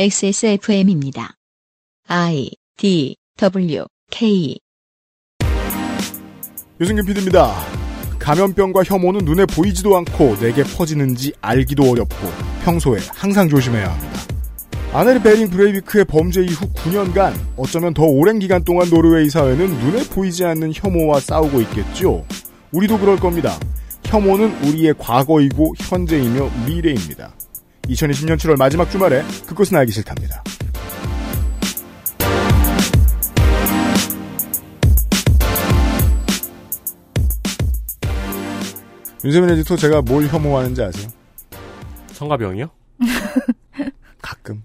XSFM입니다. I D W K 유승균 PD입니다. 감염병과 혐오는 눈에 보이지도 않고 내게 퍼지는지 알기도 어렵고 평소에 항상 조심해야 합니다. 안데르스 베링 브레이비크의 범죄 이후 9년간 어쩌면 더 오랜 기간 동안 노르웨이 사회는 눈에 보이지 않는 혐오와 싸우고 있겠죠. 우리도 그럴 겁니다. 혐오는 우리의 과거이고 현재이며 미래입니다. 2020년 7월 마지막 주말에 그것은 알기 싫답니다. 윤세민 에디터 제가 뭘 혐오하는지 아세요? 성가병이요? 가끔.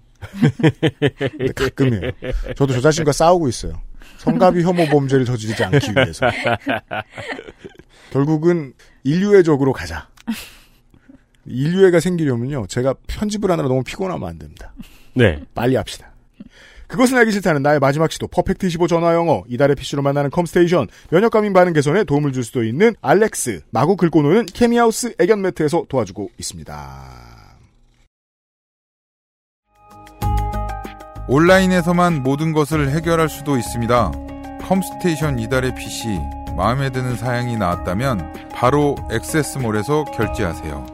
근데 가끔이에요. 저도 저 자신과 싸우고 있어요. 성갑이 혐오 범죄를 저지르지 않기 위해서. 결국은 인류의 적으로 가자. 인류애가 생기려면요. 제가 편집을 하느라 너무 피곤하면 안 됩니다. 네. 빨리 합시다. 그것은 알기 싫다는 나의 마지막 시도 퍼펙트 25 전화 영어 이달의 PC로 만나는 컴스테이션 면역감인 반응 개선에 도움을 줄 수도 있는 알렉스 마구 긁고 노는 케미하우스 애견 매트에서 도와주고 있습니다. 온라인에서만 모든 것을 해결할 수도 있습니다. 컴스테이션 이달의 PC 마음에 드는 사양이 나왔다면 바로 액세스몰에서 결제하세요.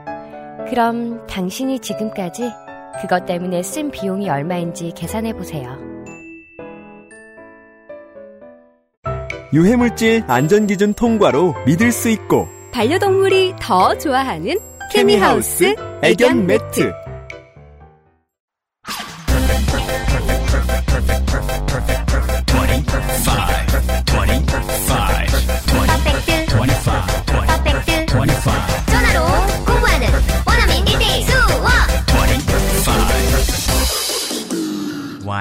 그럼 당신이 지금까지 그것 때문에 쓴 비용이 얼마인지 계산해 보세요. 유해물질 안전기준 통과로 믿을 수 있고 반려동물이 더 좋아하는 케미하우스 애견 매트.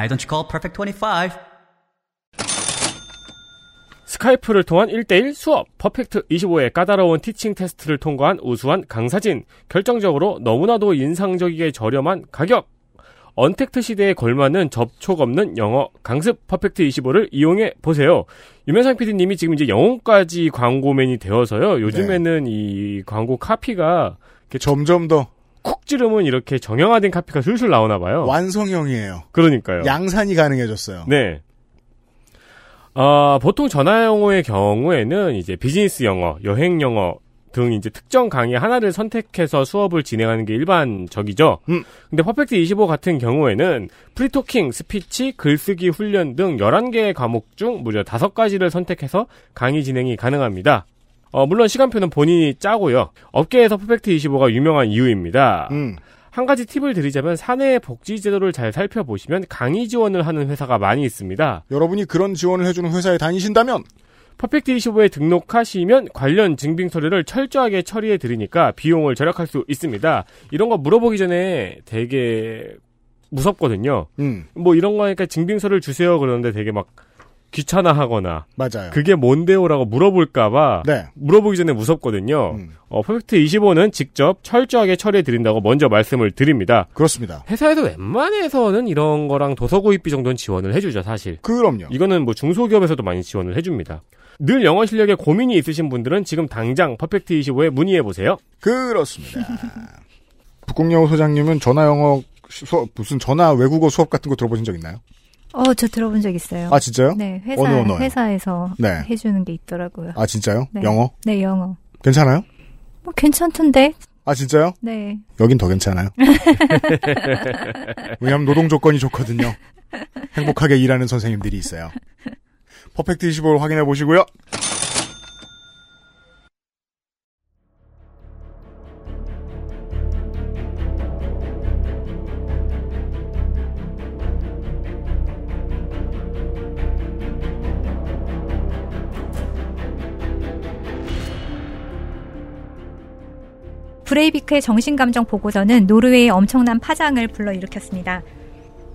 Why don't you call Perfect 25? 스카이프를 통한 1대1 수업 퍼펙트 25의 까다로운 티칭 테스트를 통과한 우수한 강사진 결정적으로 너무나도 인상적이게 저렴한 가격 언택트 시대에 걸맞는 접촉 없는 영어 강습 퍼펙트 25를 이용해 보세요. 유명상 PD님이 지금 이제 영어까지 광고맨이 되어서요. 요즘에는 이 광고 카피가 이렇게 점점 더 쿡 찌르면 이렇게 정형화된 카피가 슬슬 나오나 봐요. 완성형이에요. 그러니까요. 양산이 가능해졌어요. 네. 아, 보통 전화 영어의 경우에는 이제 비즈니스 영어, 여행 영어 등 이제 특정 강의 하나를 선택해서 수업을 진행하는 게 일반적이죠. 음. 근데 퍼펙트 25 같은 경우에는 프리토킹, 스피치, 글쓰기 훈련 등 11개의 과목 중 무려 5가지를 선택해서 강의 진행이 가능합니다. 어, 물론 시간표는 본인이 짜고요. 업계에서 퍼펙트 25가 유명한 이유입니다. 음. 한 가지 팁을 드리자면 사내 복지 제도를 잘 살펴보시면 강의 지원을 하는 회사가 많이 있습니다. 여러분이 그런 지원을 해주는 회사에 다니신다면 퍼펙트 25에 등록하시면 관련 증빙 서류를 철저하게 처리해 드리니까 비용을 절약할 수 있습니다. 이런 거 물어보기 전에 되게 무섭거든요. 음, 뭐 이런 거니까 증빙서를 주세요 그러는데 되게 막 귀찮아하거나 맞아요. 그게 뭔데요라고 물어볼까봐 네. 물어보기 전에 무섭거든요. 음. 어, 퍼펙트 25는 직접 철저하게 처리해 드린다고 먼저 말씀을 드립니다. 그렇습니다. 회사에서 웬만해서는 이런 거랑 도서 구입비 정도는 지원을 해주죠, 사실. 그럼요. 이거는 뭐 중소기업에서도 많이 지원을 해줍니다. 늘 영어 실력에 고민이 있으신 분들은 지금 당장 퍼펙트 25에 문의해 보세요. 그렇습니다. 북국영어 소장님은 전화 영어 수업 무슨 전화 외국어 수업 같은 거 들어보신 적 있나요? 어, 저 들어본 적 있어요. 아 진짜요? 네, 회사, 어느 언어요? 회사에서 네. 해주는 게 있더라고요. 아 진짜요? 네. 영어? 네, 영어. 괜찮아요? 뭐, 괜찮던데? 아 진짜요? 네. 여긴 더 괜찮아요. 왜냐하면 노동 조건이 좋거든요. 행복하게 일하는 선생님들이 있어요. 퍼펙트 25를 확인해 보시고요. 브레이비크의 정신감정 보고서는 노르웨이에 엄청난 파장을 불러일으켰습니다.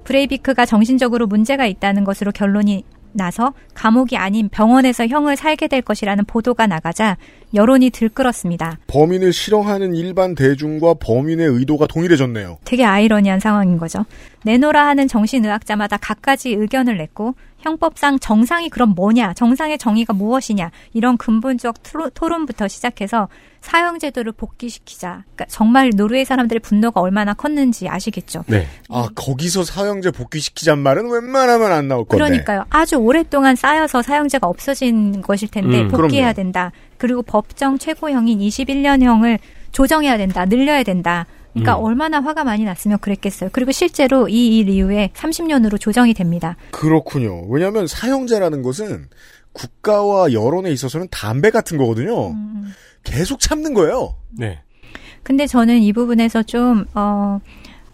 브레이비크가 정신적으로 문제가 있다는 것으로 결론이 나서 감옥이 아닌 병원에서 형을 살게 될 것이라는 보도가 나가자 여론이 들끓었습니다. 범인을 싫어하는 일반 대중과 범인의 의도가 동일해졌네요. 되게 아이러니한 상황인 거죠. 내노라 하는 정신의학자마다 각가지 의견을 냈고 형법상 정상이 그럼 뭐냐, 정상의 정의가 무엇이냐 이런 근본적 토론- 토론부터 시작해서 사형제도를 복귀시키자. 그러니까 정말 노르웨이 사람들의 분노가 얼마나 컸는지 아시겠죠. 네. 아 거기서 사형제 복귀시키잔 말은 웬만하면 안 나올 건데. 그러니까요. 아주 오랫동안 쌓여서 사형제가 없어진 것일 텐데 음, 복귀해야 그럼요. 된다. 그리고 법정 최고형인 21년형을 조정해야 된다. 늘려야 된다. 그러니까 음. 얼마나 화가 많이 났으면 그랬겠어요. 그리고 실제로 이 일 이후에 30년으로 조정이 됩니다. 그렇군요. 왜냐하면 사형제라는 것은 국가와 여론에 있어서는 담배 같은 거거든요. 음. 계속 참는 거예요. 네. 근데 저는 이 부분에서 좀, 어,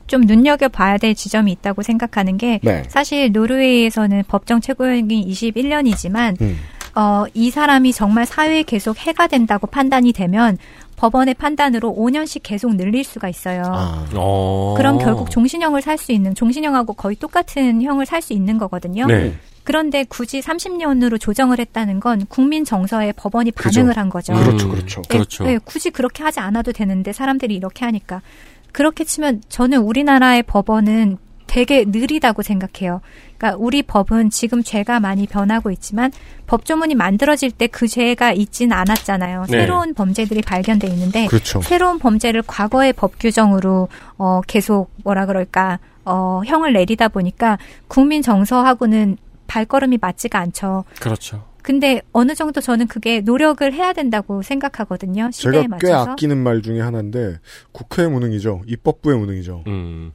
좀 눈여겨봐야 될 지점이 있다고 생각하는 게 네. 사실 노르웨이에서는 법정 최고형이 21년이지만 음. 어, 이 사람이 정말 사회에 계속 해가 된다고 판단이 되면 법원의 판단으로 5년씩 계속 늘릴 수가 있어요. 아. 어. 그럼 결국 종신형을 살 수 있는 종신형하고 거의 똑같은 형을 살 수 있는 거거든요. 네. 그런데 굳이 30년으로 조정을 했다는 건 국민 정서에 법원이 반응을 한 거죠. 그렇죠, 그렇죠. 네, 네, 굳이 그렇게 하지 않아도 되는데 사람들이 이렇게 하니까 그렇게 치면 저는 우리나라의 법원은 되게 느리다고 생각해요. 그러니까 우리 법은 지금 죄가 많이 변하고 있지만 법조문이 만들어질 때 그 죄가 있진 않았잖아요. 네. 새로운 범죄들이 발견돼 있는데 그렇죠. 새로운 범죄를 과거의 법 규정으로 어 계속 뭐라 그럴까 어 형을 내리다 보니까 국민 정서하고는 발걸음이 맞지가 않죠. 그렇죠. 근데 어느 정도 저는 그게 노력을 해야 된다고 생각하거든요. 시대에 제가 꽤 맞춰서. 아끼는 말 중에 하나인데 국회의 무능이죠. 입법부의 무능이죠. 음.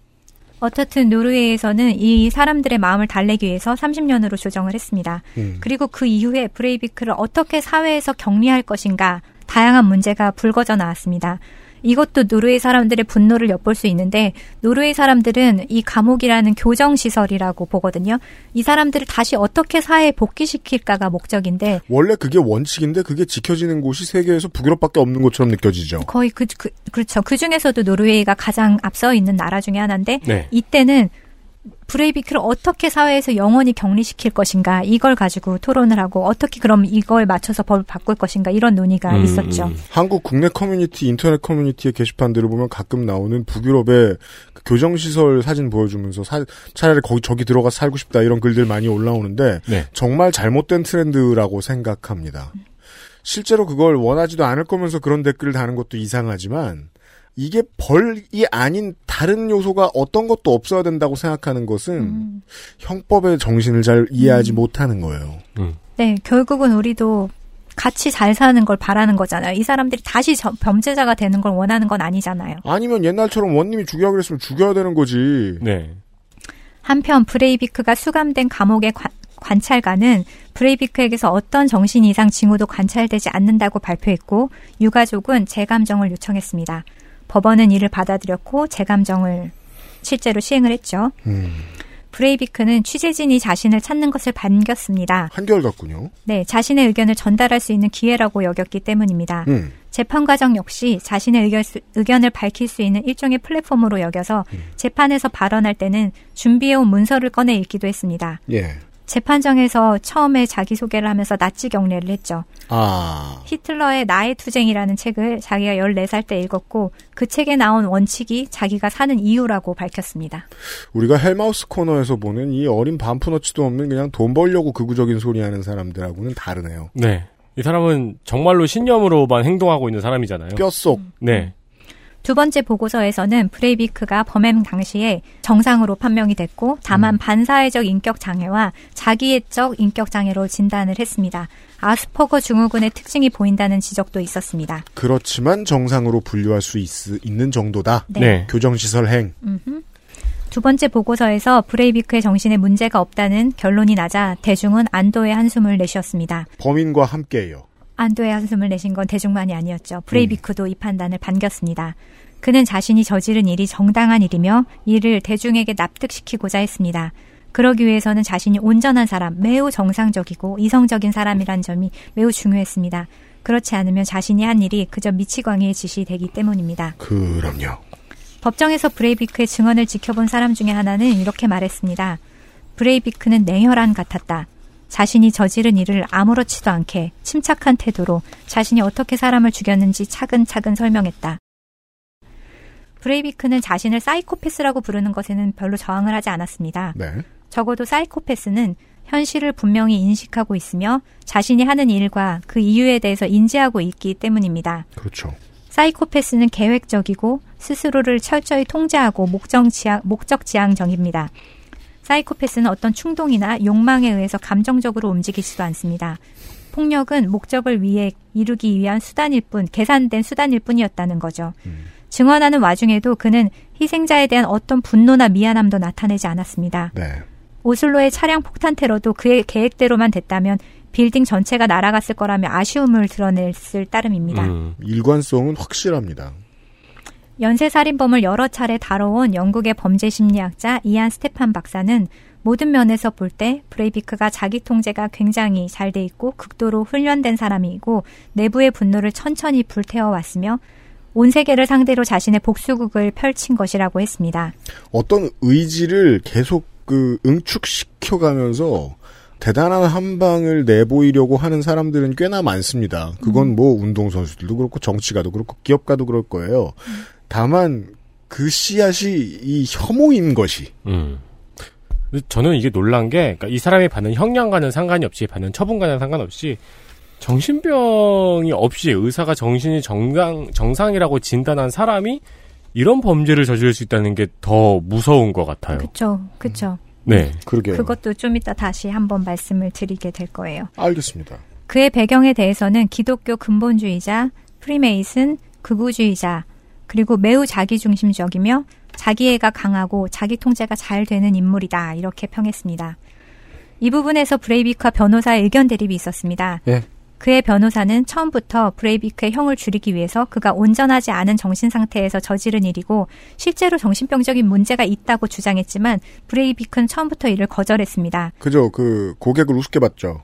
어떻든 노르웨이에서는 이 사람들의 마음을 달래기 위해서 30년으로 조정을 했습니다. 음. 그리고 그 이후에 브레이비크를 어떻게 사회에서 격리할 것인가 다양한 문제가 불거져 나왔습니다. 이것도 노르웨이 사람들의 분노를 엿볼 수 있는데 노르웨이 사람들은 이 감옥이라는 교정 시설이라고 보거든요. 이 사람들을 다시 어떻게 사회에 복귀시킬까가 목적인데 원래 그게 원칙인데 그게 지켜지는 곳이 세계에서 북유럽밖에 없는 것처럼 느껴지죠. 거의 그, 그 그렇죠. 그 중에서도 노르웨이가 가장 앞서 있는 나라 중에 하나인데 네. 이때는 브레이비크를 어떻게 사회에서 영원히 격리시킬 것인가 이걸 가지고 토론을 하고 어떻게 그럼 이걸 맞춰서 법을 바꿀 것인가 이런 논의가 음, 있었죠. 한국 국내 커뮤니티, 인터넷 커뮤니티의 게시판들을 보면 가끔 나오는 북유럽의 그 교정시설 사진 보여주면서 사- 차라리 거기 저기 들어가 서 살고 싶다 이런 글들 많이 올라오는데 네. 정말 잘못된 트렌드라고 생각합니다. 실제로 그걸 원하지도 않을 거면서 그런 댓글을 다는 것도 이상하지만 이게 벌이 아닌 다른 요소가 어떤 것도 없어야 된다고 생각하는 것은 음. 형법의 정신을 잘 이해하지 못하는 거예요. 네, 결국은 우리도 같이 잘 사는 걸 바라는 거잖아요. 이 사람들이 다시 저- 범죄자가 되는 걸 원하는 건 아니잖아요. 아니면 옛날처럼 원님이 죽여야 그랬으면 죽여야 되는 거지. 네. 한편 브레이비크가 수감된 감옥의 관, 관찰관은 브레이비크에게서 어떤 정신 이상 징후도 관찰되지 않는다고 발표했고 유가족은 재감정을 요청했습니다. 법원은 이를 받아들였고 재감정을 실제로 시행을 했죠. 음. 브레이비크는 취재진이 자신을 찾는 것을 반겼습니다. 한결같군요. 네, 자신의 의견을 전달할 수 있는 기회라고 여겼기 때문입니다. 음. 재판 과정 역시 자신의 의견, 의견을 밝힐 수 있는 일종의 플랫폼으로 여겨서 재판에서 발언할 때는 준비해온 문서를 꺼내 읽기도 했습니다. 예. 재판정에서 처음에 자기소개를 하면서 나치 경례를 했죠. 아. 히틀러의 나의 투쟁이라는 책을 자기가 14살 때 읽었고 그 책에 나온 원칙이 자기가 사는 이유라고 밝혔습니다. 우리가 헬마우스 코너에서 보는 이 어린 반푼어치도 없는 그냥 돈 벌려고 극우적인 소리 하는 사람들하고는 다르네요. 네. 이 사람은 정말로 신념으로만 행동하고 있는 사람이잖아요. 뼛속. 네. 두 번째 보고서에서는 브레이비크가 범행 당시에 정상으로 판명이 됐고 다만 반사회적 인격 장애와 자기애적 인격 장애로 진단을 했습니다. 아스퍼거 증후군의 특징이 보인다는 지적도 있었습니다. 그렇지만 정상으로 분류할 수 있, 는 정도다. 네. 네. 교정시설 행. 음흠. 두 번째 보고서에서 브레이비크의 정신에 문제가 없다는 결론이 나자 대중은 안도의 한숨을 내쉬었습니다. 범인과 함께요. 안도의 한숨을 내쉰 건 대중만이 아니었죠. 브레이비크도 이 판단을 반겼습니다. 그는 자신이 저지른 일이 정당한 일이며 이를 대중에게 납득시키고자 했습니다. 그러기 위해서는 자신이 온전한 사람, 매우 정상적이고 이성적인 사람이란 점이 매우 중요했습니다. 그렇지 않으면 자신이 한 일이 그저 미치광이의 짓이 되기 때문입니다. 그럼요. 법정에서 브레이비크의 증언을 지켜본 사람 중에 하나는 이렇게 말했습니다. 브레이비크는 냉혈한 같았다. 자신이 저지른 일을 아무렇지도 않게 침착한 태도로 자신이 어떻게 사람을 죽였는지 차근차근 설명했다. 브레이비크는 자신을 사이코패스라고 부르는 것에는 별로 저항을 하지 않았습니다. 네. 적어도 사이코패스는 현실을 분명히 인식하고 있으며 자신이 하는 일과 그 이유에 대해서 인지하고 있기 때문입니다. 그렇죠. 사이코패스는 계획적이고 스스로를 철저히 통제하고 목적 지향, 목적 지향적입니다. 사이코패스는 어떤 충동이나 욕망에 의해서 감정적으로 움직이지도 않습니다. 폭력은 목적을 위해 이루기 위한 수단일 뿐, 계산된 수단일 뿐이었다는 거죠. 증언하는 와중에도 그는 희생자에 대한 어떤 분노나 미안함도 나타내지 않았습니다. 네. 오슬로의 차량 폭탄 테러도 그의 계획대로만 됐다면 빌딩 전체가 날아갔을 거라며 아쉬움을 드러냈을 따름입니다. 음. 일관성은 확실합니다. 연쇄살인범을 여러 차례 다뤄온 영국의 범죄 심리학자 이안 스테판 박사는 모든 면에서 볼 때 브레이비크가 자기 통제가 굉장히 잘 돼 있고 극도로 훈련된 사람이고 내부의 분노를 천천히 불태워 왔으며 온 세계를 상대로 자신의 복수극을 펼친 것이라고 했습니다. 어떤 의지를 계속 그 응축시켜가면서 대단한 한 방을 내보이려고 하는 사람들은 꽤나 많습니다. 그건 뭐 운동선수들도 그렇고 정치가도 그렇고 기업가도 그럴 거예요. 다만 그 씨앗이 이 혐오인 것이 음. 저는 이게 놀란 게, 그러니까 이 사람이 받는 형량과는 상관이 없이, 받는 처분과는 상관없이, 정신병이 없이 의사가 정신이 정상, 정상이라고 진단한 사람이 이런 범죄를 저지를 수 있다는 게 더 무서운 것 같아요. 그쵸, 그쵸. 네. 그러게요. 그것도 좀 이따 다시 한번 말씀을 드리게 될 거예요. 알겠습니다. 그의 배경에 대해서는 기독교 근본주의자, 프리메이슨, 극우주의자, 그리고 매우 자기중심적이며 자기애가 강하고 자기 통제가 잘 되는 인물이다. 이렇게 평했습니다. 이 부분에서 브레이비크와 변호사의 의견 대립이 있었습니다. 예. 그의 변호사는 처음부터 브레이비크의 형을 줄이기 위해서 그가 온전하지 않은 정신 상태에서 저지른 일이고 실제로 정신병적인 문제가 있다고 주장했지만 브레이비크는 처음부터 이를 거절했습니다. 그죠. 그 고객을 우습게 봤죠.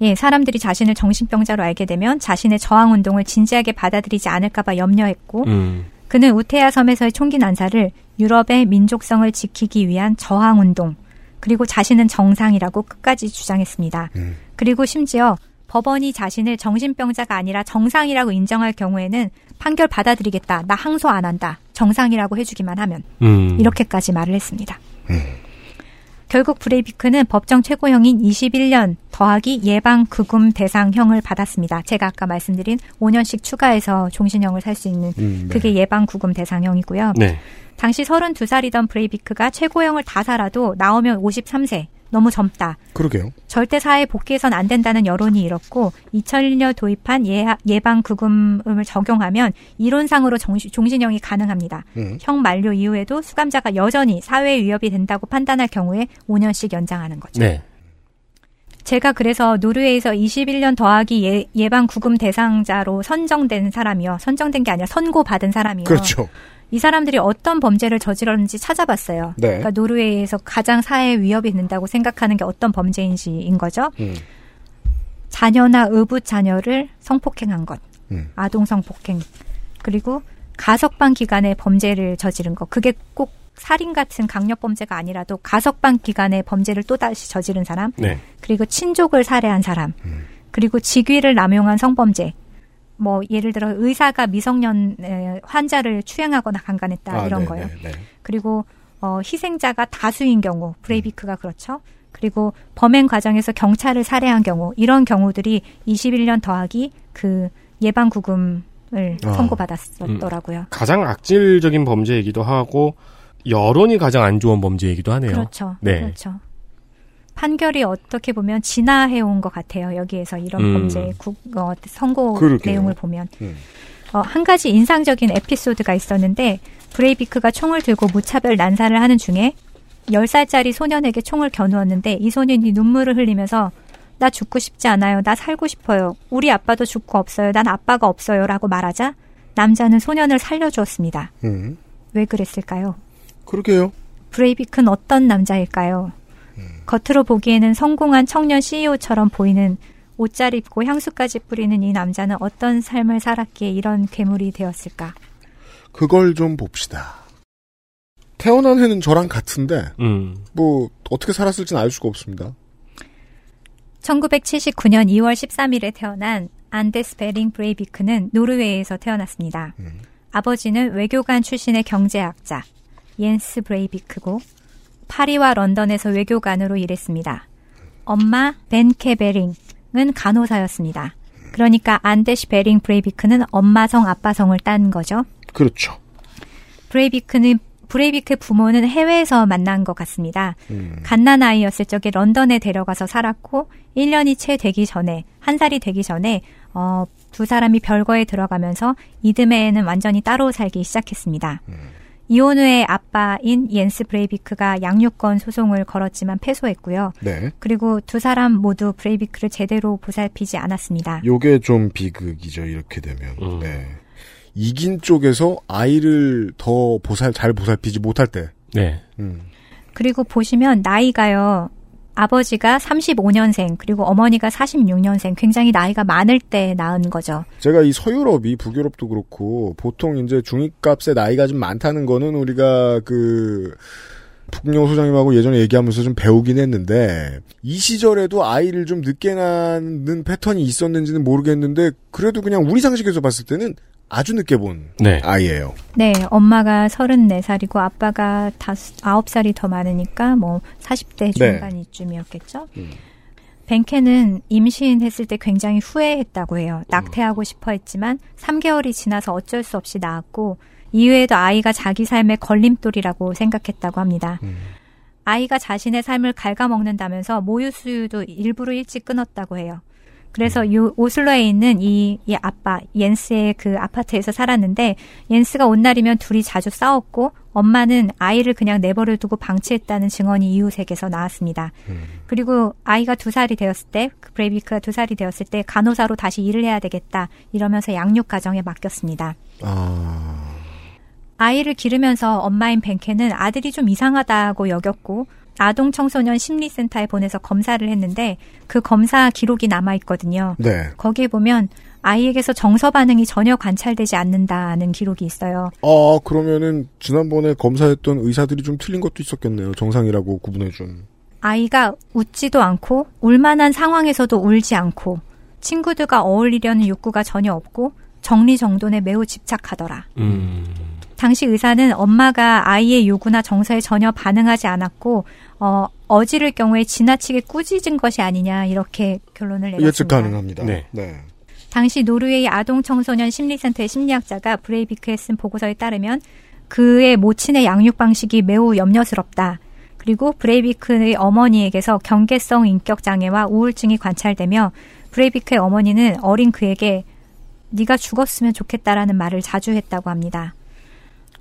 예, 사람들이 자신을 정신병자로 알게 되면 자신의 저항 운동을 진지하게 받아들이지 않을까봐 염려했고 음. 그는 우테야 섬에서의 총기 난사를 유럽의 민족성을 지키기 위한 저항 운동 그리고 자신은 정상이라고 끝까지 주장했습니다. 음. 그리고 심지어 법원이 자신을 정신병자가 아니라 정상이라고 인정할 경우에는 판결 받아들이겠다. 나 항소 안 한다. 정상이라고 해주기만 하면 음. 이렇게까지 말을 했습니다. 결국 브레이비크는 법정 최고형인 21년 더하기 예방 구금 대상형을 받았습니다. 제가 아까 말씀드린 5년씩 추가해서 종신형을 살 수 있는 음, 네. 그게 예방 구금 대상형이고요. 네. 당시 32살이던 브레이비크가 최고형을 다 살아도 나오면 53세. 너무 젊다. 그러게요. 절대 사회 복귀해선 안 된다는 여론이 일었고 2001년 도입한 예, 예방 구금을 적용하면 이론상으로 정시- 종신형이 가능합니다. 음. 형 만료 이후에도 수감자가 여전히 사회에 위협이 된다고 판단할 경우에 5년씩 연장하는 거죠. 네. 제가 그래서 노르웨이에서 21년 더하기 예, 예방 구금 대상자로 선정된 사람이요. 선정된 게 아니라 선고받은 사람이요. 그렇죠. 이 사람들이 어떤 범죄를 저질렀는지 찾아봤어요. 네. 그러니까 노르웨이에서 가장 사회에 위협이 된다고 생각하는 게 어떤 범죄인지인 거죠. 음. 자녀나 의붓 자녀를 성폭행한 것, 음. 아동 성폭행, 그리고 가석방 기간에 범죄를 저지른 것. 그게 꼭 살인 같은 강력 범죄가 아니라도 가석방 기간에 범죄를 또다시 저지른 사람, 네. 그리고 친족을 살해한 사람, 음. 그리고 직위를 남용한 성범죄. 뭐 예를 들어 의사가 미성년 에, 환자를 추행하거나 강간했다 아, 이런 네, 거요. 네, 네. 그리고 어, 희생자가 다수인 경우 브레이비크가 그렇죠. 그리고 범행 과정에서 경찰을 살해한 경우 이런 경우들이 21년 더하기 그 예방 구금을 아. 선고받았었더라고요. 가장 악질적인 범죄이기도 하고 여론이 가장 안 좋은 범죄이기도 하네요. 그렇죠. 네. 그렇죠. 판결이 어떻게 보면 진화해 온 것 같아요. 여기에서 이런 음. 범죄의 국, 어, 선고 그러게요. 내용을 보면. 음. 어, 한 가지 인상적인 에피소드가 있었는데 브레이비크가 총을 들고 무차별 난사를 하는 중에 10살짜리 소년에게 총을 겨누었는데 이 소년이 눈물을 흘리면서 나 죽고 싶지 않아요. 나 살고 싶어요. 우리 아빠도 죽고 없어요. 난 아빠가 없어요. 라고 말하자 남자는 소년을 살려주었습니다. 음. 왜 그랬을까요? 그러게요. 브레이비크는 어떤 남자일까요? 겉으로 보기에는 성공한 청년 CEO처럼 보이는 옷 잘 입고 향수까지 뿌리는 이 남자는 어떤 삶을 살았기에 이런 괴물이 되었을까? 그걸 좀 봅시다. 태어난 해는 저랑 같은데 음. 뭐 어떻게 살았을지는 알 수가 없습니다. 1979년 2월 13일에 태어난 안데르스 베링 브레이비크는 노르웨이에서 태어났습니다. 아버지는 외교관 출신의 경제학자 옌스 브레이비크고 파리와 런던에서 외교관으로 일했습니다. 엄마 벤케 베링은 간호사였습니다. 그러니까 안데시 베링 브레이비크는 엄마 성 아빠 성을 딴 거죠. 그렇죠. 브레이비크는 브레이비크 부모는 해외에서 만난 것 같습니다. 음. 갓난 아이였을 적에 런던에 데려가서 살았고 1년이 채 되기 전에 한 살이 되기 전에 어, 두 사람이 별거에 들어가면서 이듬해에는 완전히 따로 살기 시작했습니다. 이혼 후에 아빠인 옌스 브레이비크가 양육권 소송을 걸었지만 패소했고요. 네. 그리고 두 사람 모두 브레이비크를 제대로 보살피지 않았습니다. 요게 좀 비극이죠. 이렇게 되면. 음. 네. 이긴 쪽에서 아이를 더 보살 잘 보살피지 못할 때. 네. 음. 그리고 보시면 나이가요. 아버지가 35년생 그리고 어머니가 46년생 굉장히 나이가 많을 때 낳은 거죠. 제가 이 서유럽이 북유럽도 그렇고 보통 이제 중위값의 나이가 좀 많다는 거는 우리가 그 북녀 소장님하고 예전에 얘기하면서 좀 배우긴 했는데 이 시절에도 아이를 좀 늦게 낳는 패턴이 있었는지는 모르겠는데 그래도 그냥 우리 상식에서 봤을 때는 아주 늦게 본 네. 아이예요. 네, 엄마가 34살이고 아빠가 다섯, 9살이 더 많으니까 뭐 40대 네. 중반 이쯤이었겠죠. 음. 벤케는 임신했을 때 굉장히 후회했다고 해요. 낙태하고 싶어 했지만 3개월이 지나서 어쩔 수 없이 낳았고 이후에도 아이가 자기 삶의 걸림돌이라고 생각했다고 합니다. 아이가 자신의 삶을 갉아먹는다면서 모유 수유도 일부러 일찍 끊었다고 해요. 그래서 요 오슬로에 있는 이, 이 아빠 옌스의 그 아파트에서 살았는데 옌스가 온 날이면 둘이 자주 싸웠고 엄마는 아이를 그냥 내버려 두고 방치했다는 증언이 이웃에게서 나왔습니다. 그리고 아이가 두 살이 되었을 때, 그 브레이비크가 두 살이 되었을 때 간호사로 다시 일을 해야 되겠다 이러면서 양육 가정에 맡겼습니다. 아, 아이를 기르면서 엄마인 벤케는 아들이 좀 이상하다고 여겼고 아동 청소년 심리센터에 보내서 검사를 했는데 그 검사 기록이 남아 있거든요. 네. 거기에 보면 아이에게서 정서 반응이 전혀 관찰되지 않는다는 기록이 있어요. 아, 그러면은 지난번에 검사했던 의사들이 좀 틀린 것도 있었겠네요. 정상이라고 구분해 준. 아이가 웃지도 않고 울만한 상황에서도 울지 않고 친구들과 어울리려는 욕구가 전혀 없고 정리정돈에 매우 집착하더라. 음. 당시 의사는 엄마가 아이의 요구나 정서에 전혀 반응하지 않았고 어, 어지를 경우에 지나치게 꾸짖은 것이 아니냐 이렇게 결론을 내렸습니다. 예측 가능합니다. 네. 네. 당시 노르웨이 아동 청소년 심리센터의 심리학자가 브레이비크에 쓴 보고서에 따르면 그의 모친의 양육 방식이 매우 염려스럽다. 그리고 브레이비크의 어머니에게서 경계성 인격 장애와 우울증이 관찰되며 브레이비크의 어머니는 어린 그에게 네가 죽었으면 좋겠다라는 말을 자주 했다고 합니다.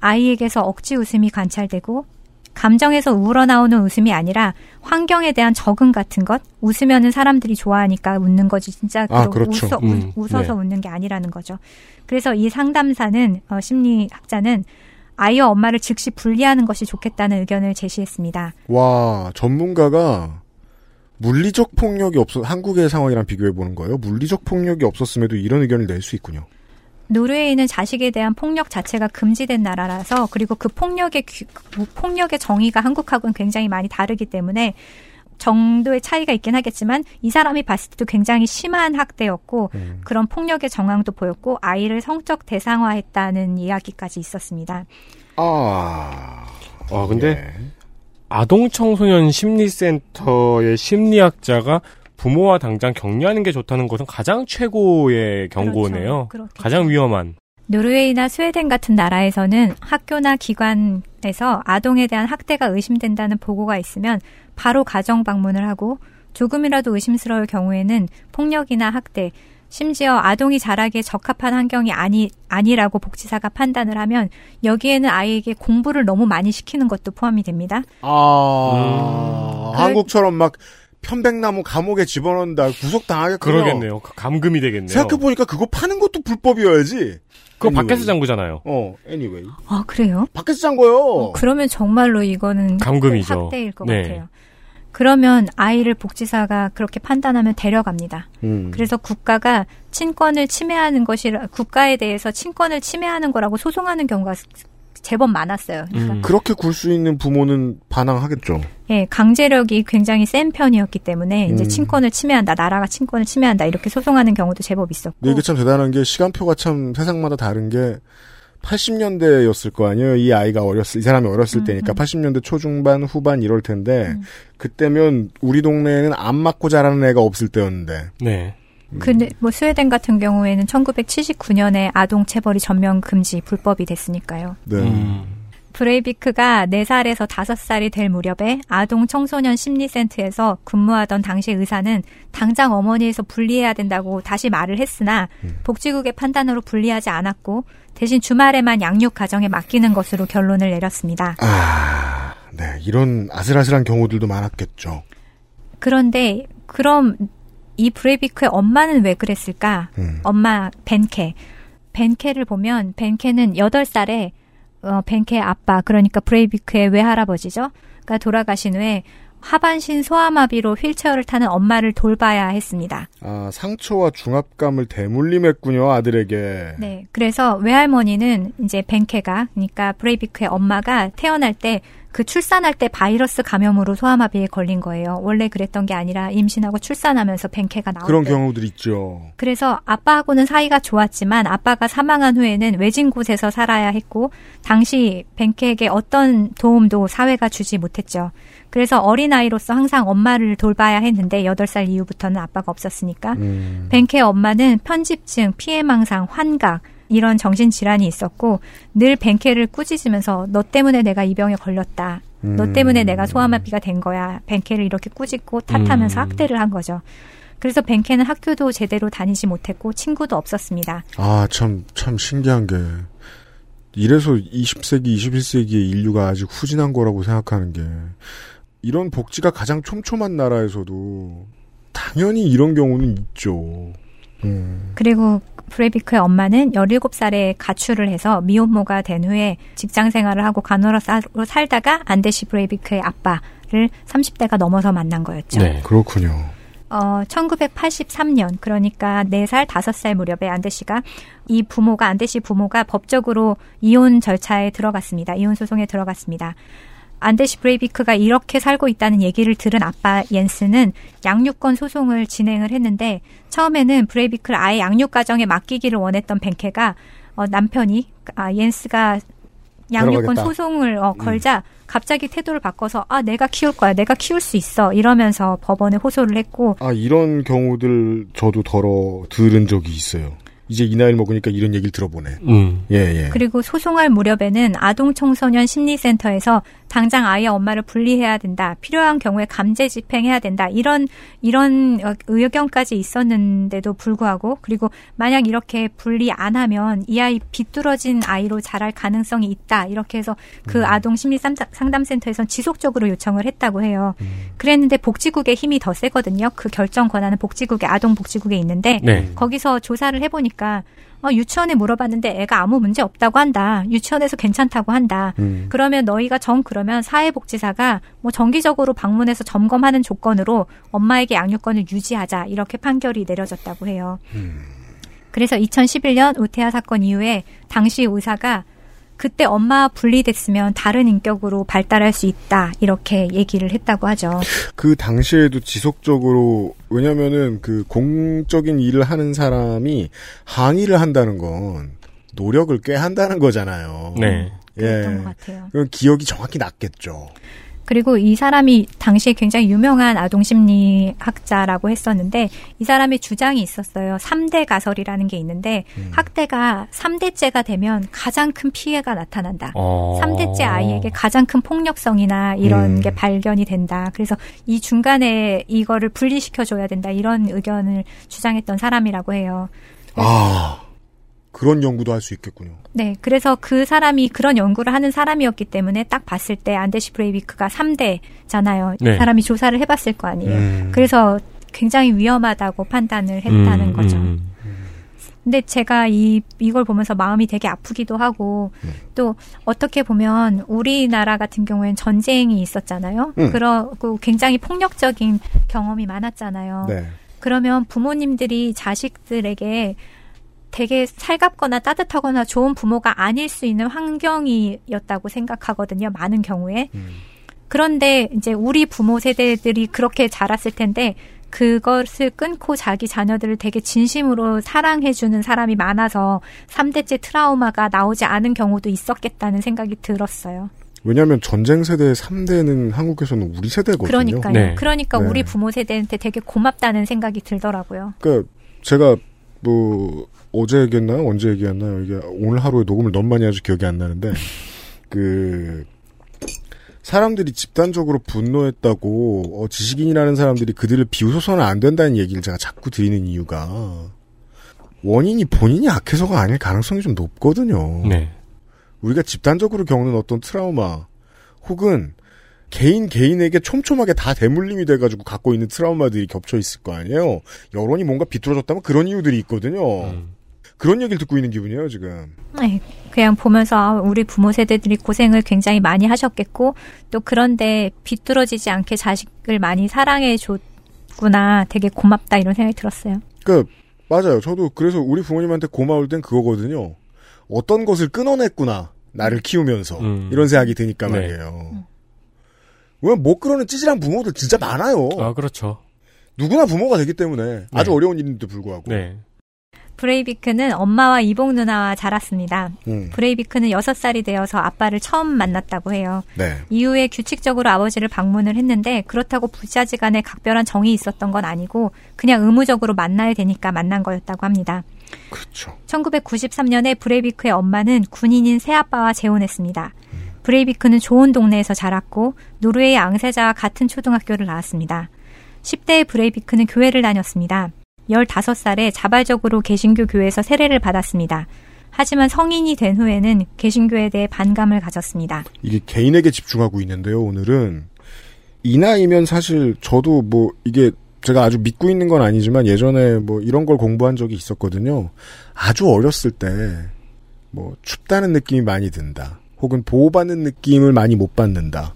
아이에게서 억지 웃음이 관찰되고 감정에서 우러나오는 웃음이 아니라 환경에 대한 적응 같은 것 웃으면은 사람들이 좋아하니까 웃는 거지 진짜 아, 그렇죠. 웃어, 음, 웃어서 네. 웃는 게 아니라는 거죠. 그래서 이 상담사는 어, 심리학자는 아이와 엄마를 즉시 분리하는 것이 좋겠다는 의견을 제시했습니다. 와, 전문가가 물리적 폭력이 없어, 한국의 상황이랑 비교해 보는 거예요. 물리적 폭력이 없었음에도 이런 의견을 낼 수 있군요. 노르웨이는 자식에 대한 폭력 자체가 금지된 나라라서 그리고 그 폭력의 규- 그 폭력의 정의가 한국하고는 굉장히 많이 다르기 때문에 정도의 차이가 있긴 하겠지만 이 사람이 봤을 때도 굉장히 심한 학대였고 음. 그런 폭력의 정황도 보였고 아이를 성적 대상화했다는 이야기까지 있었습니다. 아. 아, 근데 예. 아동 청소년 심리센터의 심리학자가 부모와 당장 격리하는 게 좋다는 것은 가장 최고의 경고네요. 그렇겠죠. 가장 위험한. 노르웨이나 스웨덴 같은 나라에서는 학교나 기관에서 아동에 대한 학대가 의심된다는 보고가 있으면 바로 가정 방문을 하고 조금이라도 의심스러울 경우에는 폭력이나 학대, 심지어 아동이 자라기에 적합한 환경이 아니, 아니라고 복지사가 판단을 하면 여기에는 아이에게 공부를 너무 많이 시키는 것도 포함이 됩니다. 아. 음. 한국처럼 막 편백나무 감옥에 집어넣는다. 구속당하겠군요. 그러겠네요. 그 감금이 되겠네요. 생각해보니까 그거 파는 것도 불법이어야지. 그거 Anyway. 밖에서 잔 거잖아요. 어, anyway. 아, 그래요? 밖에서 잔 거요. 그러면 정말로 이거는 감금이죠. 학대일 것 네. 같아요. 그러면 아이를 복지사가 그렇게 판단하면 데려갑니다. 음. 그래서 국가가 친권을 침해하는 것이라 국가에 대해서 친권을 침해하는 거라고 소송하는 경우가 제법 많았어요. 그러니까 음. 그렇게 굴 수 있는 부모는 반항하겠죠. 예, 강제력이 굉장히 센 편이었기 때문에 이제 음. 친권을 침해한다, 나라가 친권을 침해한다 이렇게 소송하는 경우도 제법 있었고. 근데 이게 참 대단한 게 시간표가 참 세상마다 다른 게 80년대였을 거 아니에요. 이 아이가 어렸을 이 사람이 어렸을 음, 때니까 음. 80년대 초중반 후반 이럴 텐데 음. 그때면 우리 동네에는 안 맞고 자라는 애가 없을 때였는데. 네. 근데 뭐 스웨덴 같은 경우에는 1979년에 아동 체벌이 전면 금지 불법이 됐으니까요. 네. 음. 브레이비크가 4살에서 5살이 될 무렵에 아동 청소년 심리센터에서 근무하던 당시 의사는 당장 어머니에서 분리해야 된다고 다시 말을 했으나 복지국의 판단으로 분리하지 않았고 대신 주말에만 양육 가정에 맡기는 것으로 결론을 내렸습니다. 아, 네. 이런 아슬아슬한 경우들도 많았겠죠. 그런데 그럼 이 브레이비크의 엄마는 왜 그랬을까? 음. 엄마 벤케. 벤케를 보면 벤케는 8살에 어, 벤케의 아빠 그러니까 브레이비크의 외할아버지죠. 가 돌아가신 후에 하반신 소아마비로 휠체어를 타는 엄마를 돌봐야 했습니다. 아, 상처와 중압감을 대물림했군요, 아들에게. 네. 그래서 외할머니는 이제 벤케가 그러니까 브레이비크의 엄마가 태어날 때 그 출산할 때 바이러스 감염으로 소아마비에 걸린 거예요. 원래 그랬던 게 아니라 임신하고 출산하면서 벤케가 나올 그런 때. 경우들 있죠. 그래서 아빠하고는 사이가 좋았지만 아빠가 사망한 후에는 외진 곳에서 살아야 했고 당시 벤케에게 어떤 도움도 사회가 주지 못했죠. 그래서 어린아이로서 항상 엄마를 돌봐야 했는데 8살 이후부터는 아빠가 없었으니까 음. 벤케의 엄마는 편집증, 피해망상, 환각 이런 정신질환이 있었고 늘 벤케를 꾸짖으면서 너 때문에 내가 이 병에 걸렸다. 너 음. 때문에 내가 소아마비가 된 거야. 벤케를 이렇게 꾸짖고 탓하면서 음. 학대를 한 거죠. 그래서 벤케는 학교도 제대로 다니지 못했고 친구도 없었습니다. 아, 참, 참 신기한 게. 이래서 20세기, 21세기의 인류가 아직 후진한 거라고 생각하는 게, 이런 복지가 가장 촘촘한 나라에서도, 당연히 이런 경우는 있죠. 음. 그리고 브레비크의 엄마는 17살에 가출을 해서 미혼모가 된 후에 직장 생활을 하고 간호사로 살다가 안데시 브레이비크의 아빠를 30대가 넘어서 만난 거였죠. 네. 그렇군요. 어, 1983년, 그러니까 4살, 5살 무렵에 안데시가 이 부모가, 안데시 부모가 법적으로 이혼 절차에 들어갔습니다. 이혼 소송에 들어갔습니다. 안데시 브레이비크가 이렇게 살고 있다는 얘기를 들은 아빠 옌스는 양육권 소송을 진행을 했는데 처음에는 브레이비크를 아예 양육 가정에 맡기기를 원했던 벤케가 어, 남편이 아, 옌스가 양육권 들어가겠다. 소송을 어, 걸자 갑자기 태도를 바꿔서 아 내가 키울 거야 내가 키울 수 있어 이러면서 법원에 호소를 했고 아, 이런 경우들 저도 덜어 들은 적이 있어요. 이제 이 나이를 먹으니까 이런 얘기를 들어보네. 음. 예, 예. 그리고 소송할 무렵에는 아동 청소년 심리센터에서 당장 아이의 엄마를 분리해야 된다. 필요한 경우에 감제 집행해야 된다. 이런 이런 어, 의견까지 있었는데도 불구하고 그리고 만약 이렇게 분리 안 하면 이 아이 비뚤어진 아이로 자랄 가능성이 있다. 이렇게 해서 그 아동 심리 상담- 상담센터에선 지속적으로 요청을 했다고 해요. 그랬는데 복지국의 힘이 더 세거든요. 그 결정 권한은 복지국의 아동 복지국에 있는데 네. 거기서 조사를 해 보니까 어, 유치원에 물어봤는데 애가 아무 문제 없다고 한다. 유치원에서 괜찮다고 한다. 음. 그러면 너희가 정 그러면 사회복지사가 뭐 정기적으로 방문해서 점검하는 조건으로 엄마에게 양육권을 유지하자 이렇게 판결이 내려졌다고 해요. 그래서 2011년 우태아 사건 이후에 당시 의사가 그때 엄마 분리됐으면 다른 인격으로 발달할 수 있다 이렇게 얘기를 했다고 하죠. 그 당시에도 지속적으로 왜냐면은 그 공적인 일을 하는 사람이 항의를 한다는 건 노력을 꽤 한다는 거잖아요. 네. 그랬던 것 예. 같아요. 기억이 정확히 났겠죠. 그리고 이 사람이 당시에 굉장히 유명한 아동 심리학자라고 했었는데 이 사람의 주장이 있었어요. 3대 가설이라는 게 있는데 학대가 3대째가 되면 가장 큰 피해가 나타난다. 어. 3대째 아이에게 가장 큰 폭력성이나 이런 음. 게 발견이 된다. 그래서 이 중간에 이거를 분리시켜 줘야 된다. 이런 의견을 주장했던 사람이라고 해요. 아 그런 연구도 할 수 있겠군요. 네, 그래서 그 사람이 그런 연구를 하는 사람이었기 때문에 딱 봤을 때 안데시 브레이비크가 3대잖아요. 네. 이 사람이 조사를 해봤을 거 아니에요. 음. 그래서 굉장히 위험하다고 판단을 했다는 음, 거죠. 음. 근데 제가 이 이걸 보면서 마음이 되게 아프기도 하고 음. 또 어떻게 보면 우리나라 같은 경우엔 전쟁이 있었잖아요. 음. 그러고 굉장히 폭력적인 경험이 많았잖아요. 네. 그러면 부모님들이 자식들에게 되게 살갑거나 따뜻하거나 좋은 부모가 아닐 수 있는 환경이었다고 생각하거든요. 많은 경우에. 그런데 이제 우리 부모 세대들이 그렇게 자랐을 텐데 그것을 끊고 자기 자녀들을 되게 진심으로 사랑해주는 사람이 많아서 3대째 트라우마가 나오지 않은 경우도 있었겠다는 생각이 들었어요. 왜냐하면 전쟁 세대 3대는 한국에서는 우리 세대거든요. 그러니까요. 네. 그러니까 네. 우리 부모 세대한테 되게 고맙다는 생각이 들더라고요. 그러니까 제가 뭐 어제 얘기했나요? 언제 얘기했나요? 이게 오늘 하루에 녹음을 너무 많이 해서 기억이 안 나는데 그 사람들이 집단적으로 분노했다고 어, 지식인이라는 사람들이 그들을 비웃어서는 안 된다는 얘기를 제가 자꾸 드리는 이유가 원인이 본인이 악해서가 아닐 가능성이 좀 높거든요. 네. 우리가 집단적으로 겪는 어떤 트라우마 혹은 개인 개인에게 촘촘하게 다 대물림이 돼가지고 갖고 있는 트라우마들이 겹쳐 있을 거 아니에요. 여론이 뭔가 비뚤어졌다면 그런 이유들이 있거든요. 그런 얘기를 듣고 있는 기분이에요 지금. 네, 그냥 보면서 아, 우리 부모 세대들이 고생을 굉장히 많이 하셨겠고 또 그런데 비뚤어지지 않게 자식을 많이 사랑해 줬구나. 되게 고맙다 이런 생각이 들었어요. 그 맞아요. 저도 그래서 우리 부모님한테 고마울 땐 그거거든요. 어떤 것을 끊어냈구나 나를 키우면서 음. 이런 생각이 드니까 네. 말이에요. 왜못 끌어낸 찌질한 부모들 진짜 많아요. 아, 그렇죠. 누구나 부모가 되기 때문에 아주 어려운 일인데도 불구하고. 네. 브레이비크는 엄마와 이복 누나와 자랐습니다. 음. 브레이비크는 6살이 되어서 아빠를 처음 만났다고 해요. 네. 이후에 규칙적으로 아버지를 방문을 했는데 그렇다고 부자지간에 각별한 정이 있었던 건 아니고 그냥 의무적으로 만나야 되니까 만난 거였다고 합니다. 그렇죠. 1993년에 브레이비크의 엄마는 군인인 새아빠와 재혼했습니다. 브레이비크는 좋은 동네에서 자랐고 노르웨이 앙세자와 같은 초등학교를 나왔습니다. 10대의 브레이비크는 교회를 다녔습니다. 15살에 자발적으로 개신교 교회에서 세례를 받았습니다. 하지만 성인이 된 후에는 개신교에 대해 반감을 가졌습니다. 이게 개인에게 집중하고 있는데요, 오늘은. 이 나이면 사실 저도 뭐 이게 제가 아주 믿고 있는 건 아니지만 예전에 뭐 이런 걸 공부한 적이 있었거든요. 아주 어렸을 때 뭐 춥다는 느낌이 많이 든다. 혹은 보호받는 느낌을 많이 못 받는다.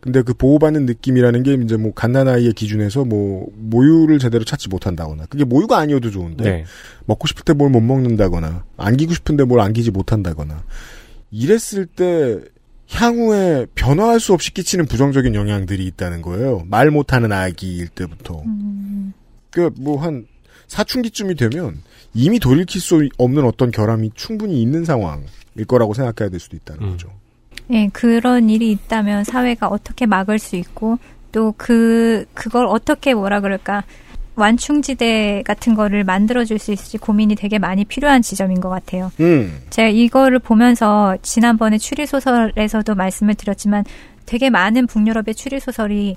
근데 그 보호받는 느낌이라는 게 이제 뭐 갓난아이의 기준에서 뭐 모유를 제대로 찾지 못한다거나 그게 모유가 아니어도 좋은데 네. 먹고 싶을 때 뭘 못 먹는다거나 안기고 싶은데 뭘 안기지 못한다거나 이랬을 때 향후에 변화할 수 없이 끼치는 부정적인 영향들이 있다는 거예요. 말 못하는 아기일 때부터. 그뭐 한 사춘기쯤이 되면 이미 돌이킬 수 없는 어떤 결함이 충분히 있는 상황 일 거라고 생각해야 될 수도 있다는 거죠. 예, 그런 일이 있다면 사회가 어떻게 막을 수 있고 또 그 그걸 어떻게 뭐라 그럴까 완충지대 같은 거를 만들어 줄 수 있을지 고민이 되게 많이 필요한 지점인 것 같아요. 음. 제가 이거를 보면서 지난번에 추리 소설에서도 말씀을 드렸지만 되게 많은 북유럽의 추리 소설이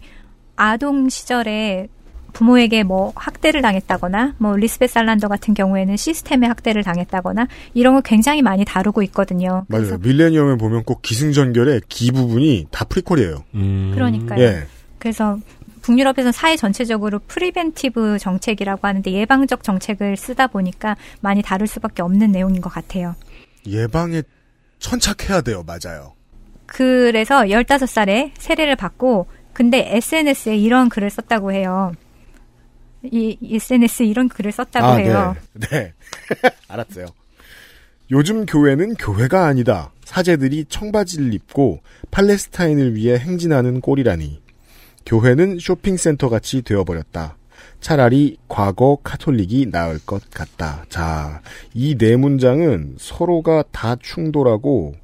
아동 시절에 부모에게 뭐 학대를 당했다거나 뭐 리스베 살란더 같은 경우에는 시스템의 학대를 당했다거나 이런 걸 굉장히 많이 다루고 있거든요. 맞아요. 밀레니엄에 보면 꼭 기승전결의 기 부분이 다 프리퀄이에요. 그러니까요. 예. 그래서 북유럽에서 사회 전체적으로 preventive 정책이라고 하는데 예방적 정책을 쓰다 보니까 많이 다룰 수밖에 없는 내용인 것 같아요. 예방에 천착해야 돼요. 맞아요. 그래서 15살에 세례를 받고 근데 SNS에 이런 글을 썼다고 해요. 이 SNS 에 이런 글을 썼다고 아, 해요. 네. 네. 알았어요. 요즘 교회는 교회가 아니다. 사제들이 청바지를 입고 팔레스타인을 위해 행진하는 꼴이라니. 교회는 쇼핑센터 같이 되어버렸다. 차라리 과거 카톨릭이 나을 것 같다. 자, 이 네 문장은 서로가 다 충돌하고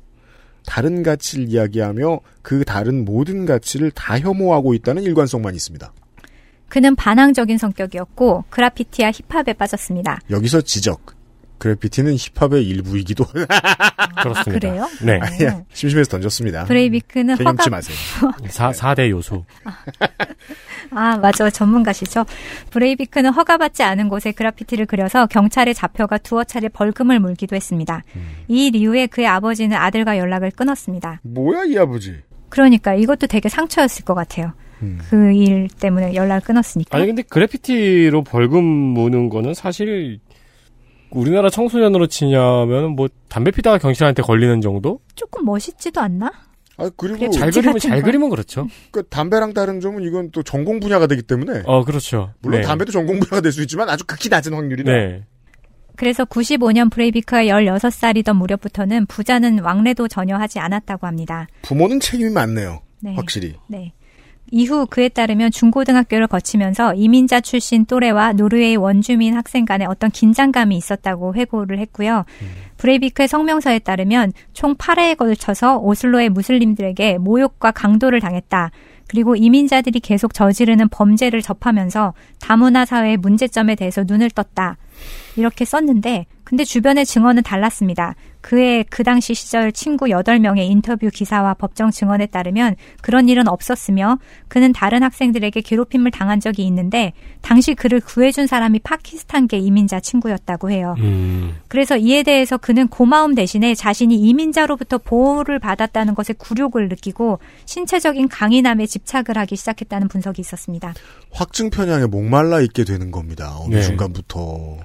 다른 가치를 이야기하며 그 다른 모든 가치를 다 혐오하고 있다는 일관성만 있습니다. 그는 반항적인 성격이었고 그라피티와 힙합에 빠졌습니다. 여기서 지적. 그래피티는 힙합의 일부이기도 그렇습니다. 그래요? 네. 아니야. 심심해서 던졌습니다. 브레이비크는 허가 마세요. 4, 4대 요소. 아, 맞아. 전문가시죠. 브레이비크는 허가받지 않은 곳에 그라피티를 그려서 경찰에 잡혀가 두어 차례 벌금을 물기도 했습니다. 이일 이후에 그의 아버지는 아들과 연락을 끊었습니다. 뭐야 이 아버지? 그러니까 이것도 되게 상처였을 것 같아요. 그일 때문에 연락을 끊었으니까. 아니 근데 그래피티로 벌금 무는 거는 사실 우리나라 청소년으로 치냐면 뭐 담배 피다가 경찰한테 걸리는 정도? 조금 멋있지도 않나? 아 그리고 잘 같은 잘 거. 그리면 그렇죠. 그 담배랑 다른 점은 이건 또 전공 분야가 되기 때문에 어 그렇죠. 물론 네. 담배도 전공 분야가 될 수 있지만 아주 극히 낮은 확률이다. 네. 그래서 95년 브레이비크가 16살이던 무렵부터는 부자는 왕래도 전혀 하지 않았다고 합니다. 부모는 책임이 많네요. 네. 확실히. 네. 이후 그에 따르면 중고등학교를 거치면서 이민자 출신 또래와 노르웨이 원주민 학생 간에 어떤 긴장감이 있었다고 회고를 했고요. 브레이비크의 성명서에 따르면 총 8회에 걸쳐서 오슬로의 무슬림들에게 모욕과 강도를 당했다. 그리고 이민자들이 계속 저지르는 범죄를 접하면서 다문화 사회의 문제점에 대해서 눈을 떴다. 이렇게 썼는데, 근데 주변의 증언은 달랐습니다. 그의 그 당시 시절 친구 8명의 인터뷰 기사와 법정 증언에 따르면 그런 일은 없었으며 그는 다른 학생들에게 괴롭힘을 당한 적이 있는데 당시 그를 구해준 사람이 파키스탄계 이민자 친구였다고 해요. 음. 그래서 이에 대해서 그는 고마움 대신에 자신이 이민자로부터 보호를 받았다는 것에 굴욕을 느끼고 신체적인 강인함에 집착을 하기 시작했다는 분석이 있었습니다. 확증 편향에 목말라 있게 되는 겁니다. 어느 네. 순간부터.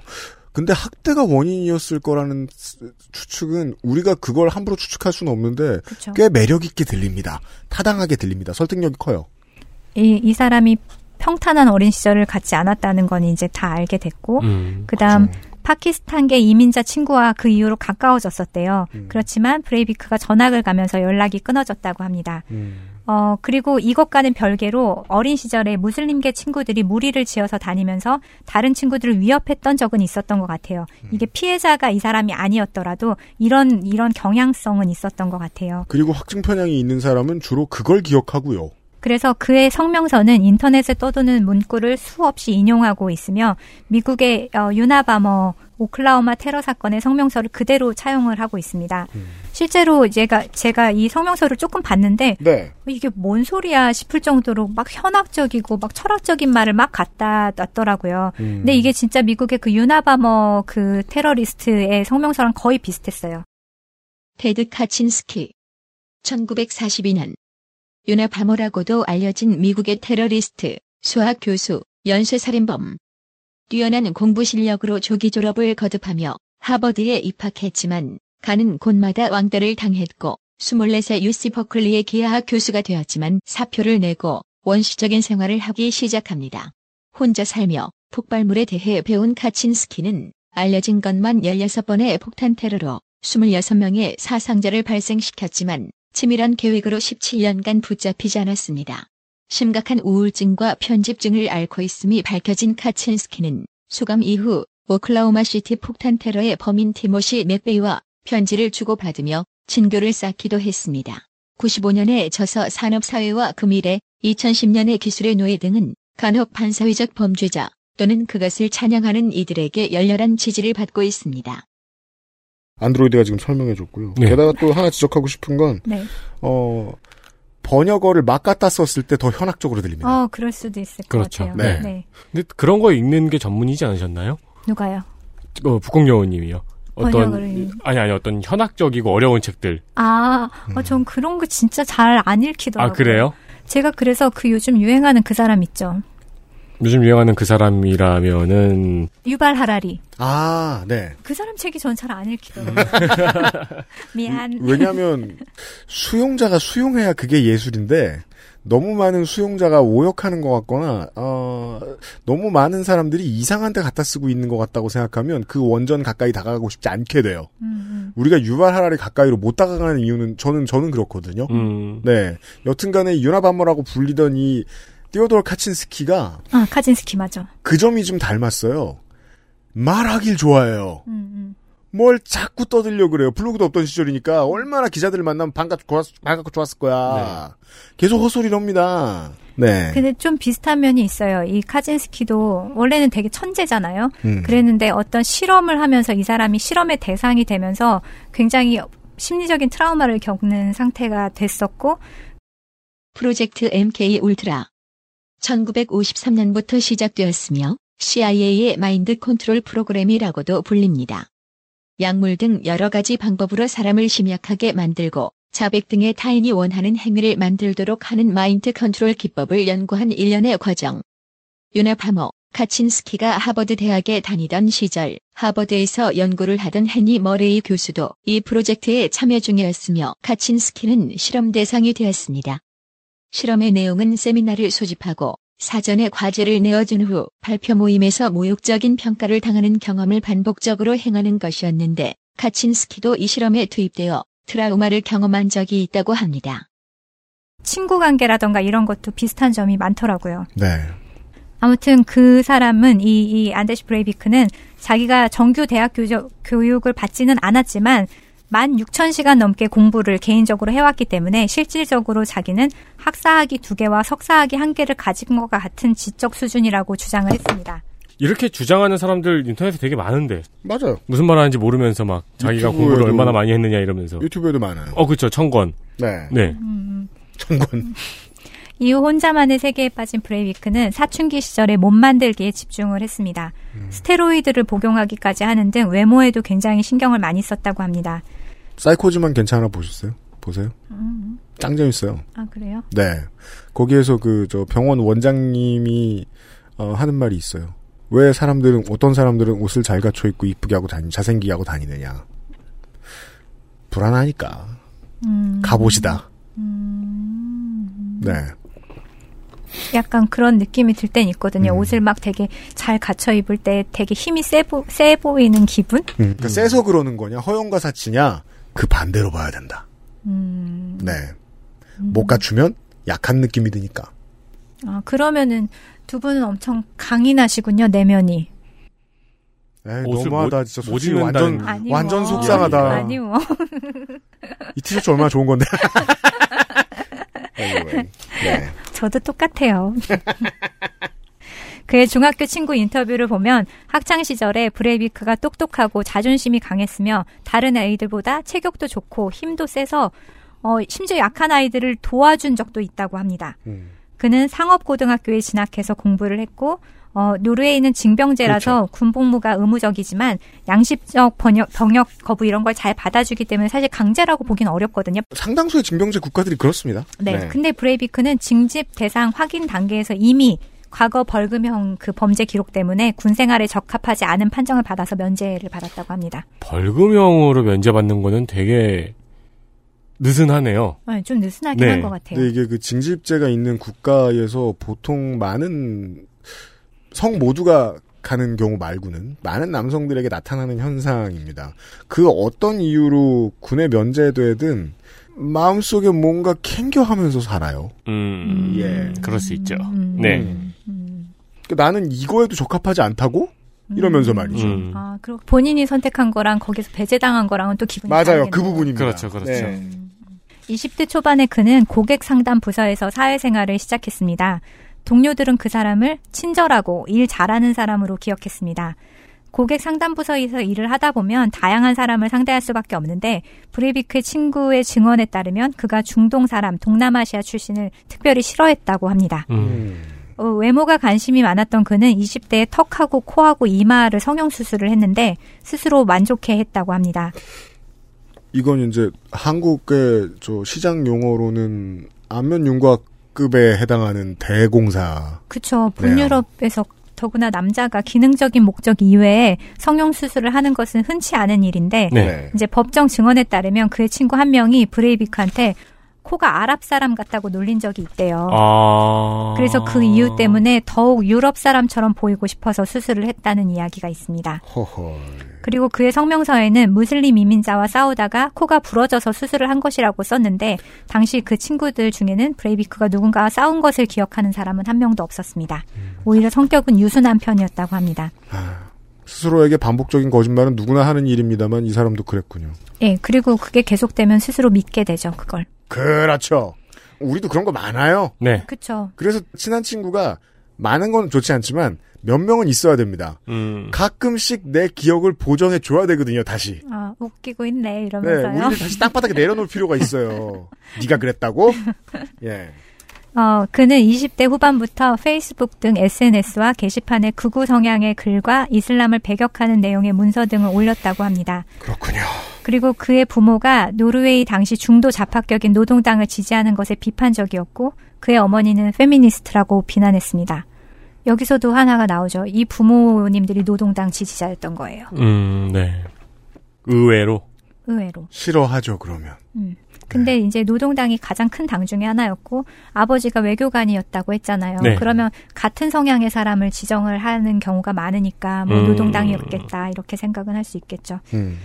근데 학대가 원인이었을 거라는 스- 추측은 우리가 그걸 함부로 추측할 수는 없는데 그렇죠. 꽤 매력 있게 들립니다. 타당하게 들립니다. 설득력이 커요. 이, 이 사람이 평탄한 어린 시절을 갖지 않았다는 건 이제 다 알게 됐고 음. 그다음 파키스탄계 이민자 친구와 그 이후로 가까워졌었대요. 음. 그렇지만 브레이비크가 전학을 가면서 연락이 끊어졌다고 합니다. 음. 어, 그리고 이것과는 별개로 어린 시절에 무슬림계 친구들이 무리를 지어서 다니면서 다른 친구들을 위협했던 적은 있었던 것 같아요. 이게 피해자가 이 사람이 아니었더라도 이런, 이런 경향성은 있었던 것 같아요. 그리고 확증 편향이 있는 사람은 주로 그걸 기억하고요. 그래서 그의 성명서는 인터넷에 떠도는 문구를 수없이 인용하고 있으며 미국의 어, 유나바머 오클라호마 테러 사건의 성명서를 그대로 차용을 하고 있습니다. 실제로 제가 제가 이 성명서를 조금 봤는데 네. 이게 뭔 소리야 싶을 정도로 막 현학적이고 막 철학적인 말을 막 갖다 놨더라고요. 음. 근데 이게 진짜 미국의 그 유나바머 그 테러리스트의 성명서랑 거의 비슷했어요. 테드 카친스키 1942년 유나 바모라고도 알려진 미국의 테러리스트, 수학 교수, 연쇄살인범. 뛰어난 공부 실력으로 조기 졸업을 거듭하며 하버드에 입학했지만 가는 곳마다 왕따를 당했고 24세 UC 버클리의 기하학 교수가 되었지만 사표를 내고 원시적인 생활을 하기 시작합니다. 혼자 살며 폭발물에 대해 배운 카친스키는 알려진 것만 16번의 폭탄 테러로 26명의 사상자를 발생시켰지만 치밀한 계획으로 17년간 붙잡히지 않았습니다. 심각한 우울증과 편집증을 앓고 있음이 밝혀진 카친스키는 수감 이후 오클라호마 시티 폭탄 테러의 범인 티모시 맥베이와 편지를 주고받으며 친교를 쌓기도 했습니다. 95년에 저서 산업사회와 금일에 2010년의 기술의 노예 등은 간혹 반사회적 범죄자 또는 그것을 찬양하는 이들에게 열렬한 지지를 받고 있습니다. 안드로이드가 지금 설명해줬고요. 네. 게다가 또 하나 지적하고 싶은 건, 네. 어, 번역어를 막 갖다 썼을 때 더 현학적으로 들립니다. 어, 그럴 수도 있을 것 그렇죠. 같아요. 네. 네. 근데 그런 거 읽는 게 전문이지 않으셨나요? 누가요? 어, 북공여우님이요. 어떤 번역을 아니 아니 어떤 현학적이고 어려운 책들. 아, 어, 전 그런 거 진짜 잘 안 읽히더라고요. 아 그래요? 제가 그래서 그 요즘 유행하는 그 사람 있죠. 요즘 유행하는 그 사람이라면은 유발 하라리. 아, 네. 그 사람 책이 전 잘 안 읽히더라고요. 미안. 왜냐하면 수용자가 수용해야 그게 예술인데 너무 많은 수용자가 오역하는 것 같거나 어, 너무 많은 사람들이 이상한 데 갖다 쓰고 있는 것 같다고 생각하면 그 원전 가까이 다가가고 싶지 않게 돼요. 음, 우리가 유발하라리 가까이로 못 다가가는 이유는 저는 저는 그렇거든요. 음. 네, 여튼간에 유나바머라고 불리던 이 띠오도르 카친스키가 음. 아, 카진스키 맞아. 그 점이 좀 닮았어요. 말하길 좋아해요. 음, 음. 뭘 자꾸 떠들려 그래요. 블로그도 없던 시절이니까 얼마나 기자들 만나면 반갑고, 좋았, 반갑고 좋았을 거야. 계속 헛소리를 합니다. 네. 근데 좀 비슷한 면이 있어요. 이 카진스키도 원래는 되게 천재잖아요. 음. 그랬는데 어떤 실험을 하면서 이 사람이 실험의 대상이 되면서 굉장히 심리적인 트라우마를 겪는 상태가 됐었고 프로젝트 MK 울트라 1953년부터 시작되었으며 CIA의 마인드 컨트롤 프로그램이라고도 불립니다. 약물 등 여러 가지 방법으로 사람을 심약하게 만들고 자백 등의 타인이 원하는 행위를 만들도록 하는 마인드 컨트롤 기법을 연구한 일련의 과정. 유나바머, 카친스키가 하버드 대학에 다니던 시절 하버드에서 연구를 하던 헨리 머레이 교수도 이 프로젝트에 참여 중이었으며 카친스키는 실험 대상이 되었습니다. 실험의 내용은 세미나를 소집하고 사전에 과제를 내어준 후 발표 모임에서 모욕적인 평가를 당하는 경험을 반복적으로 행하는 것이었는데 카친스키도 이 실험에 투입되어 트라우마를 경험한 적이 있다고 합니다. 친구 관계라던가 이런 것도 비슷한 점이 많더라고요. 네. 아무튼 그 사람은 이, 이 안데시 브레이비크는 자기가 정규 대학 교적, 교육을 받지는 않았지만 16,000시간 넘게 공부를 개인적으로 해왔기 때문에 실질적으로 자기는 학사학위 두 개와 석사학위 한 개를 가진 것과 같은 지적 수준이라고 주장을 했습니다. 이렇게 주장하는 사람들 인터넷에 되게 많은데. 맞아요. 무슨 말 하는지 모르면서 막 자기가 유튜브에도- 공부를 얼마나 많이 했느냐 이러면서. 유튜브에도 많아요. 어, 그쵸. 청권. 네. 네. 청권. 이후 혼자만의 세계에 빠진 브레이비크는 사춘기 시절에 몸 만들기에 집중을 했습니다. 스테로이드를 복용하기까지 하는 등 외모에도 굉장히 신경을 많이 썼다고 합니다. 사이코즈만 괜찮아 보셨어요? 보세요. 짱 재밌어요. 아 그래요? 네. 거기에서 그 저 병원 원장님이 어, 하는 말이 있어요. 왜 사람들은 어떤 사람들은 옷을 잘 갖춰 입고 이쁘게 하고 다니 잘생기게 하고 다니느냐. 불안하니까. 음, 가보시다. 네. 약간 그런 느낌이 들 땐 있거든요. 음. 옷을 막 되게 잘 갖춰 입을 때 되게 힘이 세, 보, 세 보이는 기분? 음, 그러니까 세서 그러는 거냐 허영과 사치냐 그 반대로 봐야 된다. 음, 네. 못 갖추면 약한 느낌이 드니까. 아, 그러면은 두 분은 엄청 강인하시군요, 내면이. 에이, 너무하다 못- 진짜 못 솔직히 완전 아니 완전 뭐. 속상하다. 아니 뭐. 이 티셔츠 얼마나 좋은 건데. 네. 저도 똑같아요. 그의 중학교 친구 인터뷰를 보면 학창 시절에 브레이비크가 똑똑하고 자존심이 강했으며 다른 아이들보다 체격도 좋고 힘도 세서 어, 심지어 약한 아이들을 도와준 적도 있다고 합니다. 음. 그는 상업고등학교에 진학해서 공부를 했고 어, 노르웨이는 징병제라서 군복무가 의무적이지만 양심적 번역, 병역 거부 이런 걸 잘 받아주기 때문에 사실 강제라고 보기는 어렵거든요. 상당수의 징병제 국가들이 그렇습니다. 네. 근데 브레이비크는 징집 대상 확인 단계에서 이미 과거 벌금형 그 범죄 기록 때문에 군 생활에 적합하지 않은 판정을 받아서 면제를 받았다고 합니다. 벌금형으로 면제받는 거는 되게 느슨하네요. 네, 좀 느슨하긴 네. 한것 같아요. 근데 이게 그 징집제가 있는 국가에서 보통 많은 성 모두가 가는 경우 말고는 많은 남성들에게 나타나는 현상입니다. 그 어떤 이유로 군에 면제되든 마음속에 뭔가 캥겨하면서 살아요. 음, 예. 그럴 수 있죠. 음. 네. 그러니까 나는 이거에도 적합하지 않다고? 이러면서 말이죠. 음. 아, 그리고 본인이 선택한 거랑 거기서 배제당한 거랑은 또 기분이 맞아요. 다르겠네요. 그 부분입니다. 그렇죠, 그렇죠. 네. 20대 초반에 그는 고객 상담 부서에서 사회생활을 시작했습니다. 동료들은 그 사람을 친절하고 일 잘하는 사람으로 기억했습니다. 고객 상담 부서에서 일을 하다 보면 다양한 사람을 상대할 수밖에 없는데 브레이비크의 친구의 증언에 따르면 그가 중동 사람, 동남아시아 출신을 특별히 싫어했다고 합니다. 음. 어, 외모가 관심이 많았던 그는 20대에 턱하고 코하고 이마를 성형 수술을 했는데 스스로 만족해 했다고 합니다. 이건 이제 한국의 저 시장 용어로는 안면 윤곽급에 해당하는 대공사. 그쵸. 북유럽에서 더구나 남자가 기능적인 목적 이외에 성형 수술을 하는 것은 흔치 않은 일인데 네. 이제 법정 증언에 따르면 그의 친구 한 명이 브레이비크한테 코가 아랍 사람 같다고 놀린 적이 있대요. 아. 그래서 그 이유 때문에 더욱 유럽 사람처럼 보이고 싶어서 수술을 했다는 이야기가 있습니다. 허허. 그리고 그의 성명서에는 무슬림 이민자와 싸우다가 코가 부러져서 수술을 한 것이라고 썼는데 당시 그 친구들 중에는 브레이비크가 누군가와 싸운 것을 기억하는 사람은 한 명도 없었습니다. 오히려 성격은 유순한 편이었다고 합니다. 스스로에게 반복적인 거짓말은 누구나 하는 일입니다만 이 사람도 그랬군요. 예, 그리고 그게 계속되면 스스로 믿게 되죠, 그걸. 그렇죠. 우리도 그런 거 많아요. 네. 그쵸. 그래서 친한 친구가 많은 건 좋지 않지만 몇 명은 있어야 됩니다. 음. 가끔씩 내 기억을 보정해 줘야 되거든요, 다시. 아, 웃기고 있네, 네, 이러면서요. 우리를 다시 땅바닥에 내려놓을 필요가 있어요. 네가 그랬다고? 예. 어, 그는 20대 후반부터 페이스북 등 SNS와 게시판에 극우 성향의 글과 이슬람을 배격하는 내용의 문서 등을 올렸다고 합니다. 그렇군요. 그리고 그의 부모가 노르웨이 당시 중도 좌파격인 노동당을 지지하는 것에 비판적이었고 그의 어머니는 페미니스트라고 비난했습니다. 여기서도 하나가 나오죠. 이 부모님들이 노동당 지지자였던 거예요. 음, 네. 의외로. 의외로. 싫어하죠, 그러면. 음. 근데 이제 노동당이 가장 큰 당 중에 하나였고 아버지가 외교관이었다고 했잖아요. 네. 그러면 같은 성향의 사람을 지정을 하는 경우가 많으니까 뭐 음. 노동당이었겠다 이렇게 생각은 할 수 있겠죠. 음.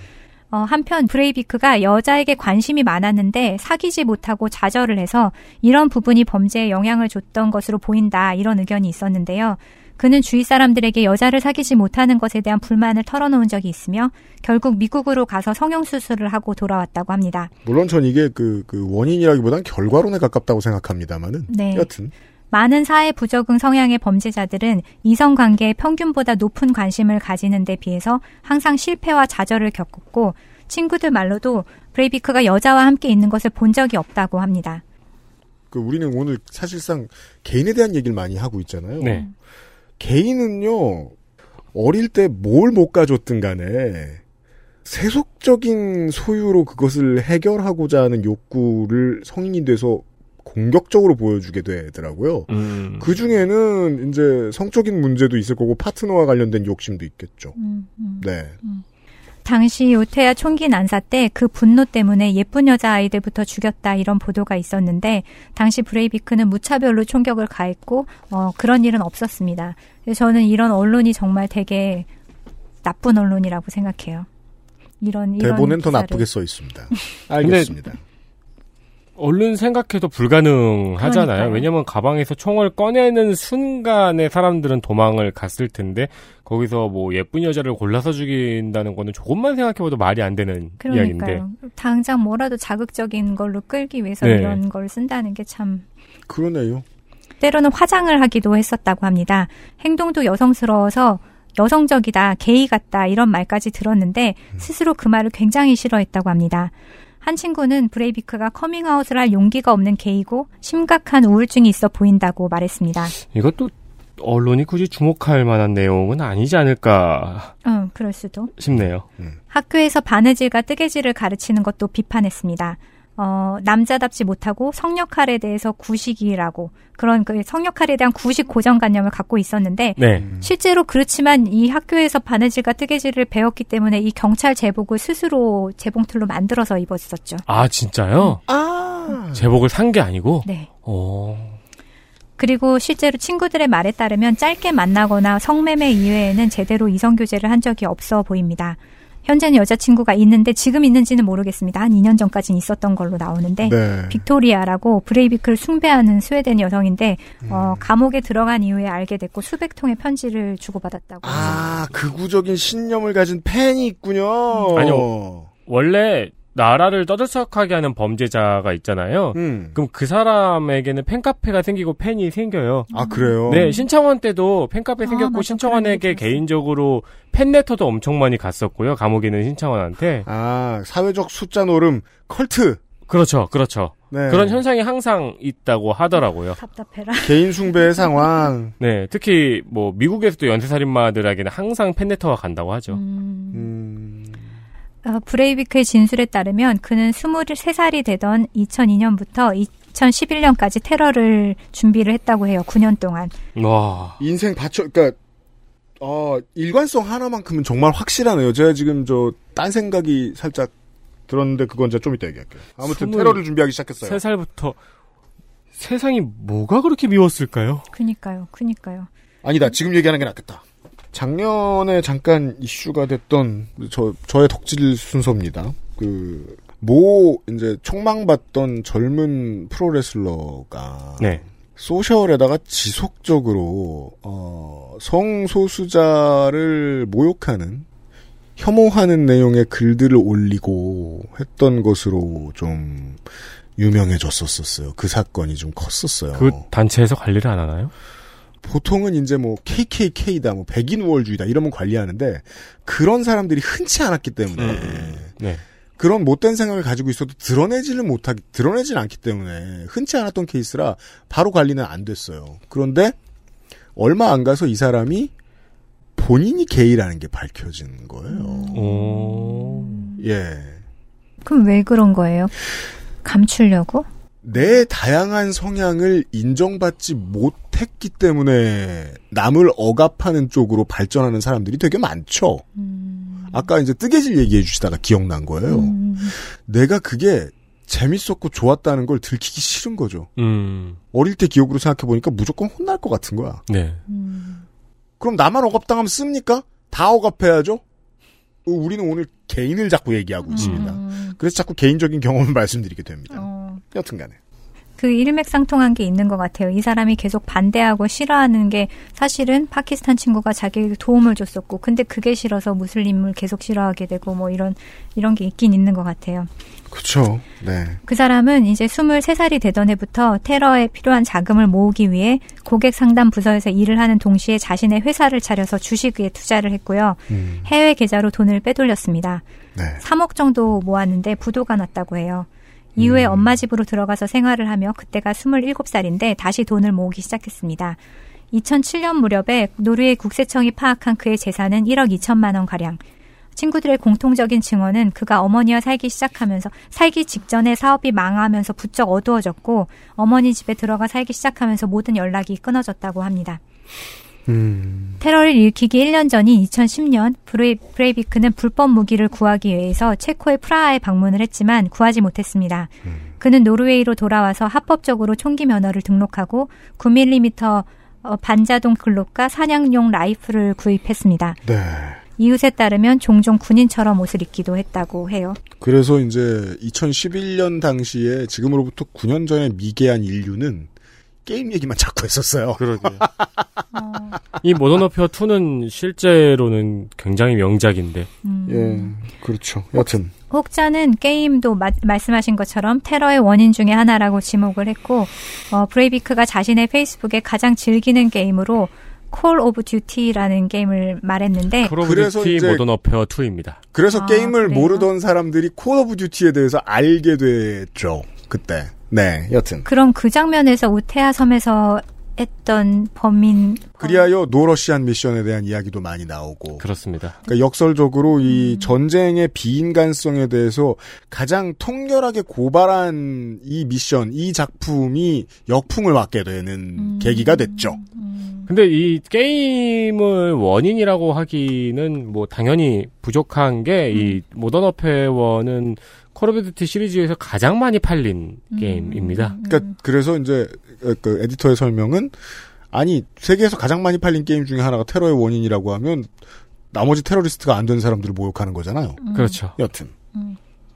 어, 한편 브레이비크가 여자에게 관심이 많았는데 사귀지 못하고 좌절을 해서 이런 부분이 범죄에 영향을 줬던 것으로 보인다 이런 의견이 있었는데요. 그는 주위 사람들에게 여자를 사귀지 못하는 것에 대한 불만을 털어놓은 적이 있으며 결국 미국으로 가서 성형수술을 하고 돌아왔다고 합니다. 물론 전 이게 그, 그 원인이라기보단 결과론에 가깝다고 생각합니다만은. 네. 여튼. 많은 사회 부적응 성향의 범죄자들은 이성 관계에 평균보다 높은 관심을 가지는 데 비해서 항상 실패와 좌절을 겪었고 친구들 말로도 브레이비크가 여자와 함께 있는 것을 본 적이 없다고 합니다. 그 우리는 오늘 사실상 개인에 대한 얘기를 많이 하고 있잖아요. 네. 개인은요, 어릴 때 뭘 못 가졌든 간에, 세속적인 소유로 그것을 해결하고자 하는 욕구를 성인이 돼서 공격적으로 보여주게 되더라고요. 음. 그 중에는 이제 성적인 문제도 있을 거고 파트너와 관련된 욕심도 있겠죠. 음, 음. 네. 당시 요테야 총기 난사 때 그 분노 때문에 예쁜 여자 아이들부터 죽였다 이런 보도가 있었는데 당시 브레이비크는 무차별로 총격을 가했고 어, 그런 일은 없었습니다. 그래서 저는 이런 언론이 정말 되게 나쁜 언론이라고 생각해요. 이런 이런 대본엔 더 기사를. 나쁘게 써 있습니다. 알겠습니다. 얼른 생각해도 불가능하잖아요. 그러니까요. 왜냐면 가방에서 총을 꺼내는 순간에 사람들은 도망을 갔을 텐데 거기서 뭐 예쁜 여자를 골라서 죽인다는 거는 조금만 생각해봐도 말이 안 되는 이야기인데. 그러니까요. 당장 뭐라도 자극적인 걸로 끌기 위해서 네. 이런 걸 쓴다는 게 참 그러네요. 때로는 화장을 하기도 했었다고 합니다. 행동도 여성스러워서 여성적이다, 게이 같다 이런 말까지 들었는데 스스로 그 말을 굉장히 싫어했다고 합니다. 한 친구는 브레이비크가 커밍아웃을 할 용기가 없는 게이고 심각한 우울증이 있어 보인다고 말했습니다. 이것도 언론이 굳이 주목할 만한 내용은 아니지 않을까 응, 그럴 수도. 싶네요. 학교에서 바느질과 뜨개질을 가르치는 것도 비판했습니다. 어, 남자답지 못하고 성 역할에 대해서 구식이라고 그런 그 성 역할에 대한 구식 고정관념을 갖고 있었는데 네. 실제로 그렇지만 이 학교에서 바느질과 뜨개질을 배웠기 때문에 이 경찰 제복을 스스로 재봉틀로 만들어서 입었었죠. 아 진짜요? 아. 제복을 산 게 아니고. 네. 어. 그리고 실제로 친구들의 말에 따르면 짧게 만나거나 성매매 이외에는 제대로 이성교제를 한 적이 없어 보입니다. 현재는 여자친구가 있는데 지금 있는지는 모르겠습니다. 한 2년 전까지는 있었던 걸로 나오는데 네. 빅토리아라고 브레이비크를 숭배하는 스웨덴 여성인데 음. 어, 감옥에 들어간 이후에 알게 됐고 수백 통의 편지를 주고받았다고. 아, 극우적인 신념을 가진 팬이 있군요. 아니요. 원래 나라를 떠들썩하게 하는 범죄자가 있잖아요. 음. 그럼 그 사람에게는 팬카페가 생기고 팬이 생겨요. 아, 그래요? 네, 신청원 때도 팬카페 아, 생겼고. 신청원에게. 개인적으로 팬레터도 엄청 많이 갔었고요. 감옥에 있는 신청원한테. 아, 사회적 숫자 노름, 컬트. 그렇죠, 그렇죠. 네. 그런 현상이 항상 있다고 하더라고요. 답답해라. 개인 숭배의 상황. 네, 특히 뭐 미국에서도 연쇄살인마들에게는 항상 팬레터가 간다고 하죠. 음. 음. 어, 브레이비크의 진술에 따르면 그는 23살이 되던 2002년부터 2011년까지 테러를 준비를 했다고 해요. 9년 동안. 와, 인생 바쳐, 그니까, 어, 일관성 하나만큼은 정말 확실하네요. 제가 지금 저, 딴 생각이 살짝 들었는데 그건 제가 좀 이따 얘기할게요. 아무튼 테러를 준비하기 시작했어요. 세 살부터 세상이 뭐가 그렇게 미웠을까요? 그니까요. 그니까요. 아니다. 지금 얘기하는 게 낫겠다. 작년에 잠깐 이슈가 됐던 저 저의 덕질 순서입니다. 그 모 이제 총망받던 젊은 프로레슬러가 네. 소셜에다가 지속적으로 어, 성소수자를 모욕하는 혐오하는 내용의 글들을 올리고 했던 것으로 좀 유명해졌었어요. 그 사건이 좀 컸었어요. 그 단체에서 관리를 안 하나요? 보통은 이제 뭐 KKK다, 뭐 백인 우월주의다 이러면 관리하는데 그런 사람들이 흔치 않았기 때문에 네. 그런 못된 생각을 가지고 있어도 드러내지를 못하기 드러내질 않기 때문에 흔치 않았던 케이스라 바로 관리는 안 됐어요. 그런데 얼마 안 가서 이 사람이 본인이 게이라는 게 밝혀진 거예요. 오. 예. 그럼 왜 그런 거예요? 감추려고? 내 다양한 성향을 인정받지 못했기 때문에 남을 억압하는 쪽으로 발전하는 사람들이 되게 많죠. 아까 이제 뜨개질 얘기해 주시다가 기억난 거예요. 내가 그게 재밌었고 좋았다는 걸 들키기 싫은 거죠. 음. 어릴 때 기억으로 생각해 보니까 무조건 혼날 것 같은 거야. 네. 그럼 나만 억압당하면 씁니까? 다 억압해야죠? 어, 우리는 오늘 개인을 자꾸 얘기하고 있습니다. 그래서 자꾸 개인적인 경험을 말씀드리게 됩니다. 어, 여튼간에. 그 일맥상통한 게 있는 것 같아요. 이 사람이 계속 반대하고 싫어하는 게 사실은 파키스탄 친구가 자기에게 도움을 줬었고, 근데 그게 싫어서 무슬림을 계속 싫어하게 되고 뭐 이런 이런 게 있긴 있는 것 같아요. 그렇죠. 네. 그 사람은 이제 23살이 되던 해부터 테러에 필요한 자금을 모으기 위해 고객 상담 부서에서 일을 하는 동시에 자신의 회사를 차려서 주식에 투자를 했고요. 음, 해외 계좌로 돈을 빼돌렸습니다. 네. 3억 정도 모았는데 부도가 났다고 해요. 이후에 엄마 집으로 들어가서 생활을 하며 그때가 27살인데 다시 돈을 모으기 시작했습니다. 2007년 무렵에 노르웨이 국세청이 파악한 그의 재산은 1억 2천만 원 가량. 친구들의 공통적인 증언은 그가 어머니와 살기 시작하면서 살기 직전에 사업이 망하면서 부쩍 어두워졌고 어머니 집에 들어가 살기 시작하면서 모든 연락이 끊어졌다고 합니다. 음, 테러를 일으키기 1년 전인 2010년 브레이, 브레이비크는 불법 무기를 구하기 위해서 체코의 프라하에 방문을 했지만 구하지 못했습니다. 그는 노르웨이로 돌아와서 합법적으로 총기 면허를 등록하고 9mm 어, 반자동 글록과 사냥용 라이플을 구입했습니다. 네. 이웃에 따르면 종종 군인처럼 옷을 입기도 했다고 해요. 그래서 이제 2011년 당시에 지금으로부터 9년 전에 미개한 인류는 게임 얘기만 자꾸 했었어요. 그러게요. 이 Modern Warfare 2는 실제로는 굉장히 명작인데. 음. 예, 그렇죠. 여튼. 혹자는 게임도 마- 말씀하신 것처럼 테러의 원인 중에 하나라고 지목을 했고 어, 브레이비크가 자신의 페이스북에 가장 즐기는 게임으로 Call of Duty라는 게임을 말했는데 그래서 Duty 이제- Modern Warfare 2입니다. 그래서 아, 게임을 그래요? 모르던 사람들이 Call of Duty에 대해서 알게 됐죠. 그때. 네, 여튼. 그럼 그 장면에서 우테아 섬에서 했던 범인 그리하여 노러시안 미션에 대한 이야기도 많이 나오고. 그렇습니다. 그러니까 역설적으로 이 음. 전쟁의 비인간성에 대해서 가장 통렬하게 고발한 이 미션, 이 작품이 역풍을 맞게 되는 음. 계기가 됐죠. 근데 이 게임을 원인이라고 하기는 뭐 당연히 부족한 게이 모던 워페어는 Call of Duty 시리즈에서 가장 많이 팔린 게임입니다. 그러니까 그래서 이제 그 에디터의 설명은 아니 세계에서 가장 많이 팔린 게임 중에 하나가 테러의 원인이라고 하면 나머지 테러리스트가 안 된 사람들을 모욕하는 거잖아요. 그렇죠. 여튼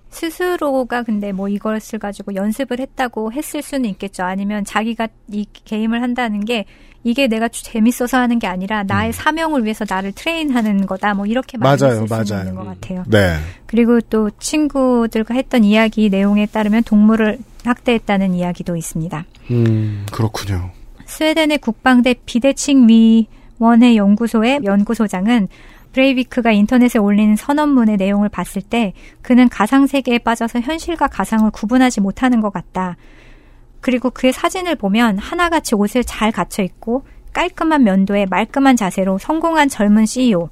스스로가 근데 뭐 이것을 가지고 연습을 했다고 했을 수는 있겠죠. 아니면 자기가 이 게임을 한다는 게 이게 내가 주- 재밌어서 하는 게 아니라 나의 사명을 위해서 나를 train하는 거다. 뭐 이렇게 맞아요, 말했을 수 맞아요. 있는 것 같아요. 네. 그리고 또 친구들과 했던 이야기 내용에 따르면 동물을 학대했다는 이야기도 있습니다. 음 그렇군요. 스웨덴의 국방대 비대칭 위원회 연구소의 연구소장은 브레이비크가 인터넷에 올린 선언문의 내용을 봤을 때 그는 가상세계에 빠져서 현실과 가상을 구분하지 못하는 것 같다. 그리고 그의 사진을 보면 하나같이 옷을 잘 갖춰 입고 깔끔한 면도에 말끔한 자세로 성공한 젊은 CEO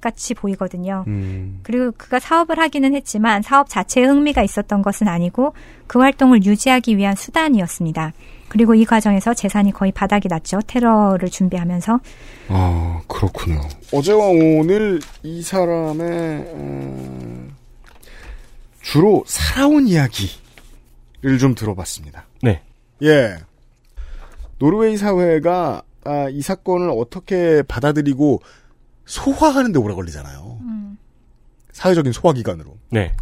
같이 보이거든요. 음. 그리고 그가 사업을 하기는 했지만 사업 자체에 흥미가 있었던 것은 아니고 그 활동을 유지하기 위한 수단이었습니다. 그리고 이 과정에서 재산이 거의 바닥이 났죠. 테러를 준비하면서. 아 그렇군요. 어제와 오늘 이 사람의 어, 주로 살아온 이야기를 좀 들어봤습니다. 네. 예. 노르웨이 사회가 아, 이 사건을 어떻게 받아들이고 소화하는데 오래 걸리잖아요. 사회적인 소화기관으로. 네.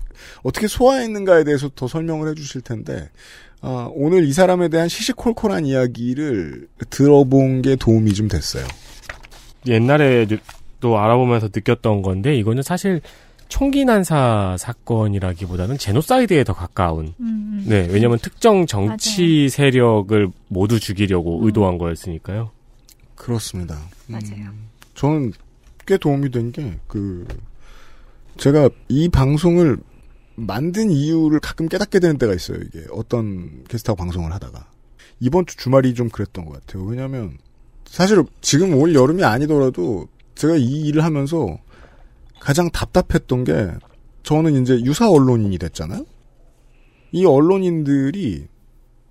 어떻게 소화했는가에 대해서 더 설명을 해주실 텐데 아, 오늘 이 사람에 대한 시시콜콜한 이야기를 들어본 게 도움이 좀 됐어요. 옛날에 또 알아보면서 느꼈던 건데 이거는 사실 총기 난사 사건이라기보다는 제노사이드에 더 가까운. 음, 네, 왜냐면 특정 정치 세력을 모두 죽이려고 의도한 거였으니까요. 그렇습니다. 음, 맞아요. 저는 꽤 도움이 된 게 그 제가 이 방송을 만든 이유를 가끔 깨닫게 되는 때가 있어요. 이게 어떤 게스트하고 방송을 하다가 이번 주 주말이 좀 그랬던 것 같아요. 왜냐하면 사실 지금 올 여름이 아니더라도 제가 이 일을 하면서 가장 답답했던 게 저는 이제 유사 언론인이 됐잖아요. 이 언론인들이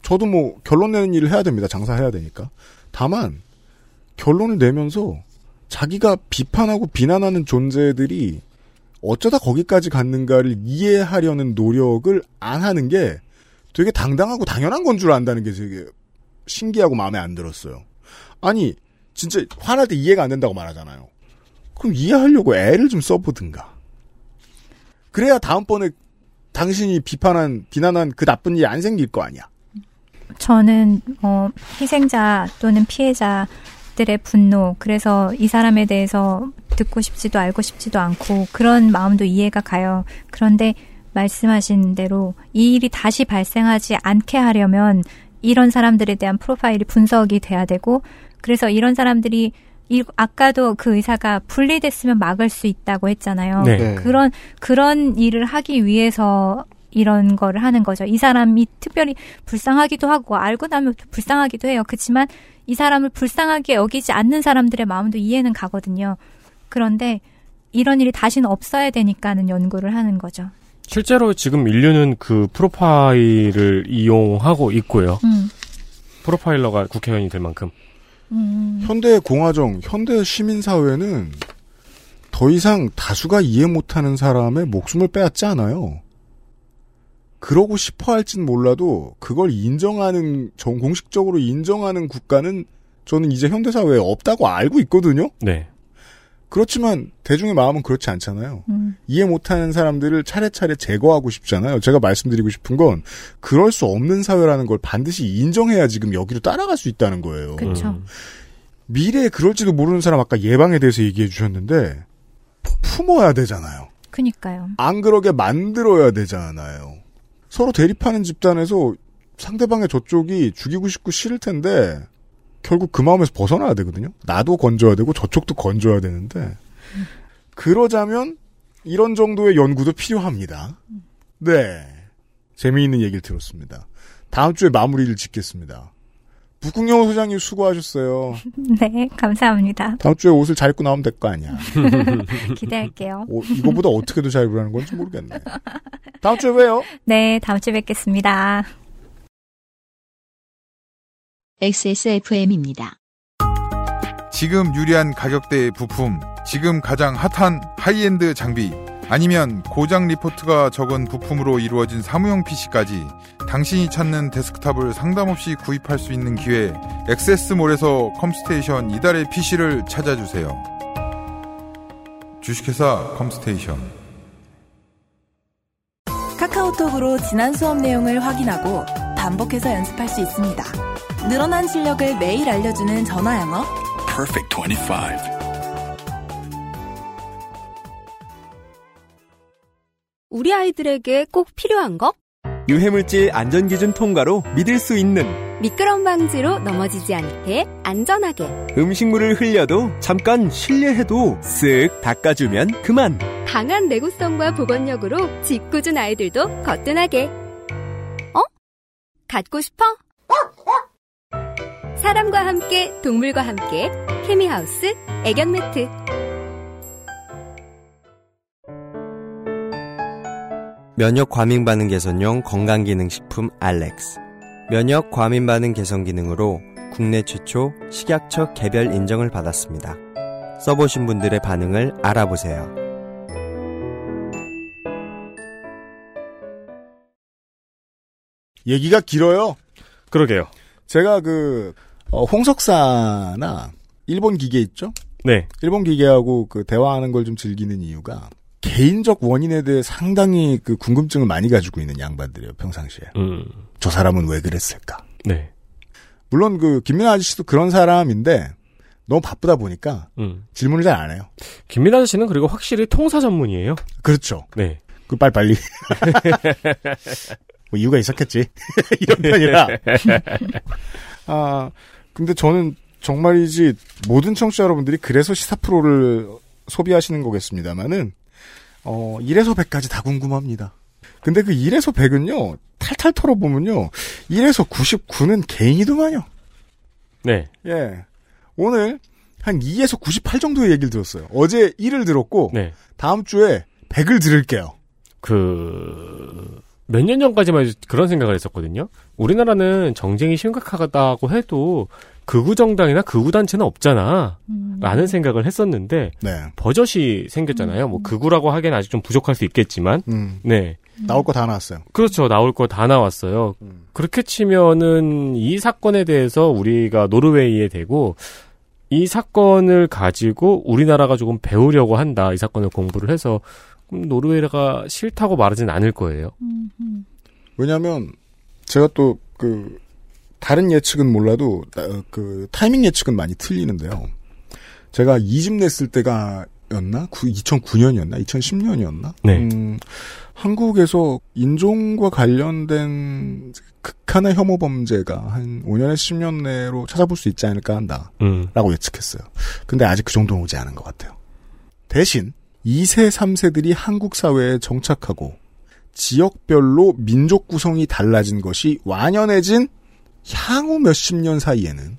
저도 뭐 결론 내는 일을 해야 됩니다. 장사해야 되니까. 다만 결론을 내면서 자기가 비판하고 비난하는 존재들이 어쩌다 거기까지 갔는가를 이해하려는 노력을 안 하는 게 되게 당당하고 당연한 건 줄 안다는 게 되게 신기하고 마음에 안 들었어요. 아니, 진짜 화날 때 이해가 안 된다고 말하잖아요. 그럼 이해하려고 애를 좀 써보든가. 그래야 다음번에 당신이 비판한, 비난한 그 나쁜 일이 안 생길 거 아니야. 저는 어, 희생자 또는 피해자 들의 분노 그래서 이 사람에 대해서 듣고 싶지도 알고 싶지도 않고 그런 마음도 이해가 가요. 그런데 말씀하신 대로 이 일이 다시 발생하지 않게 하려면 이런 사람들에 대한 프로파일이 분석이 돼야 되고 그래서 이런 사람들이 이, 아까도 그 의사가 분리됐으면 막을 수 있다고 했잖아요. 네. 네. 그런 그런 일을 하기 위해서 이런 거를 하는 거죠. 이 사람이 특별히 불쌍하기도 하고 알고 나면 또 불쌍하기도 해요. 그렇지만 이 사람을 불쌍하게 여기지 않는 사람들의 마음도 이해는 가거든요. 그런데 이런 일이 다시는 없어야 되니까는 연구를 하는 거죠. 실제로 지금 인류는 그 프로파일을 이용하고 있고요. 음. 프로파일러가 국회의원이 될 만큼. 음. 현대 공화정, 현대 시민사회는 더 이상 다수가 이해 못하는 사람의 목숨을 빼앗지 않아요. 그러고 싶어 할진 몰라도 그걸 인정하는, 정 공식적으로 인정하는 국가는 저는 이제 현대사회에 없다고 알고 있거든요? 네. 그렇지만 대중의 마음은 그렇지 않잖아요. 음. 이해 못하는 사람들을 차례차례 제거하고 싶잖아요. 제가 말씀드리고 싶은 건 그럴 수 없는 사회라는 걸 반드시 인정해야 지금 여기로 따라갈 수 있다는 거예요. 그쵸. 음. 미래에 그럴지도 모르는 사람 아까 예방에 대해서 얘기해 주셨는데 품어야 되잖아요. 그니까요. 안 그러게 만들어야 되잖아요. 서로 대립하는 집단에서 상대방의 저쪽이 죽이고 싶고 싫을 텐데 결국 그 마음에서 벗어나야 되거든요. 나도 건져야 되고 저쪽도 건져야 되는데 그러자면 이런 정도의 연구도 필요합니다. 네. 재미있는 얘기를 들었습니다. 다음 주에 마무리를 짓겠습니다. 북극여우 소장님 수고하셨어요. 네, 감사합니다. 다음 주에 옷을 잘 입고 나오면 될 거 아니야. 기대할게요. 오, 이거보다 어떻게 더 잘 입으라는 건지 모르겠네. 다음 주에 봬요. 네, 다음 주에 뵙겠습니다. XSFM입니다. 지금 유리한 가격대의 부품, 지금 가장 핫한 하이엔드 장비, 아니면 고장 리포트가 적은 부품으로 이루어진 사무용 PC까지 당신이 찾는 데스크탑을 상담 없이 구입할 수 있는 기회, XS몰에서 컴스테이션 이달의 PC를 찾아주세요. 주식회사 컴스테이션. 카카오톡으로 지난 수업 내용을 확인하고 반복해서 연습할 수 있습니다. 늘어난 실력을 매일 알려주는 전화 영어. Perfect 25. 우리 아이들에게 꼭 필요한 거? 유해물질 안전기준 통과로 믿을 수 있는 미끄럼 방지로 넘어지지 않게 안전하게 음식물을 흘려도 잠깐 실례해도 쓱 닦아주면 그만 강한 내구성과 보건력으로 짓궂은 아이들도 거뜬하게 어? 갖고 싶어? 사람과 함께 동물과 함께 케미하우스 애견 매트 면역 과민 반응 개선용 건강 기능 식품 알렉스. 면역 과민 반응 개선 기능으로 국내 최초 식약처 개별 인정을 받았습니다. 써보신 분들의 반응을 알아보세요. 얘기가 길어요. 그러게요. 제가 그 어, 홍석사나 일본 기계 있죠? 네. 일본 기계하고 그 대화하는 걸 좀 즐기는 이유가 개인적 원인에 대해 상당히 그 궁금증을 많이 가지고 있는 양반들이에요, 평상시에. 음. 저 사람은 왜 그랬을까? 네. 물론 그 김민아 아저씨도 그런 사람인데 너무 바쁘다 보니까 음. 질문을 잘 안 해요. 김민아 아저씨는 그리고 확실히 통사 전문이에요. 그렇죠. 네. 그 빨리빨리. 뭐 이유가 있었겠지. 이런 편이라. 아, 근데 저는 정말이지 모든 청취자 여러분들이 그래서 시사 프로를 소비하시는 거겠습니다만은 어 1에서 100까지 다 궁금합니다. 근데 그 1에서 100은요. 탈탈 털어보면요. 1에서 99는 개인이더만요. 네. 예. 오늘 한 2에서 98 정도의 얘기를 들었어요. 어제 1을 들었고 네. 다음 주에 100을 들을게요. 그 몇 년 전까지만 해도 그런 생각을 했었거든요. 우리나라는 정쟁이 심각하다고 해도 극우 정당이나 극우 단체는 없잖아. 라는 생각을 했었는데 네. 버젓이 생겼잖아요. 뭐 극우라고 하기엔 아직 좀 부족할 수 있겠지만 음. 네. 나올 거 다 나왔어요. 그렇죠. 나올 거 다 나왔어요. 그렇게 치면은 이 사건에 대해서 우리가 노르웨이에 대고 이 사건을 가지고 우리나라가 조금 배우려고 한다. 이 사건을 공부를 해서 그럼 노르웨이가 싫다고 말하진 않을 거예요. 왜냐하면 제가 또 그 다른 예측은 몰라도 어, 그 타이밍 예측은 많이 틀리는데요. 제가 이집 냈을 때가 였나? 2009년이었나? 2010년이었나? 네. 한국에서 인종과 관련된 극한의 혐오 범죄가 한 5년에서 10년 내로 찾아볼 수 있지 않을까 한다. 음. 라고 예측했어요. 근데 아직 그 정도는 오지 않은 것 같아요. 대신 2세, 3세들이 한국 사회에 정착하고 지역별로 민족 구성이 달라진 것이 완연해진 향후 몇십 년 사이에는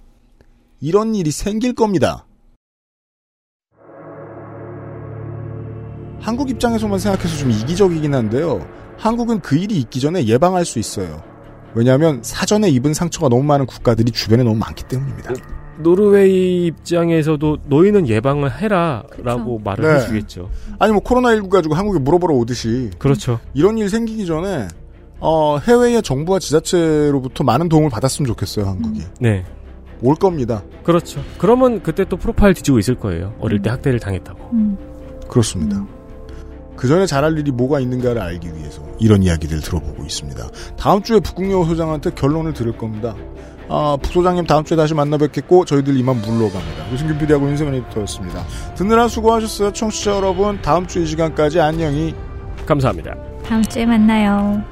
이런 일이 생길 겁니다. 한국 입장에서만 생각해서 좀 이기적이긴 한데요. 한국은 그 일이 있기 전에 예방할 수 있어요. 왜냐하면 사전에 입은 상처가 너무 많은 국가들이 주변에 너무 많기 때문입니다. 노르웨이 입장에서도 너희는 예방을 해라라고 말을 네. 해주겠죠. 아니 뭐 코로나19 가지고 한국에 물어보러 오듯이 그렇죠. 이런 일 생기기 전에 어, 해외의 정부와 지자체로부터 많은 도움을 받았으면 좋겠어요 한국이 네. 올 겁니다. 그렇죠. 그러면 그때 또 프로파일 뒤지고 있을 거예요. 어릴 때 학대를 당했다고. 그렇습니다. 그 전에 잘할 일이 뭐가 있는가를 알기 위해서 이런 이야기들 들어보고 있습니다. 다음 주에 북극여우 소장한테 결론을 들을 겁니다. 아, 부소장님 다음 주에 다시 만나 뵙겠고 저희들 이만 물러갑니다. 유승균 PD하고 윤세민 에디터였습니다. 듣느라 수고하셨어요. 청취자 여러분. 다음 주 이 시간까지 안녕히 감사합니다. 다음 주에 만나요.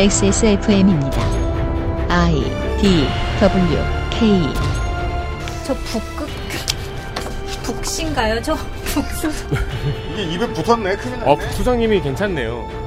XSFM입니다. I D W K 저 북극 북신가요? 저 북수 이게 입에 붙었네. 큰일 어, 부소장님이 괜찮네요.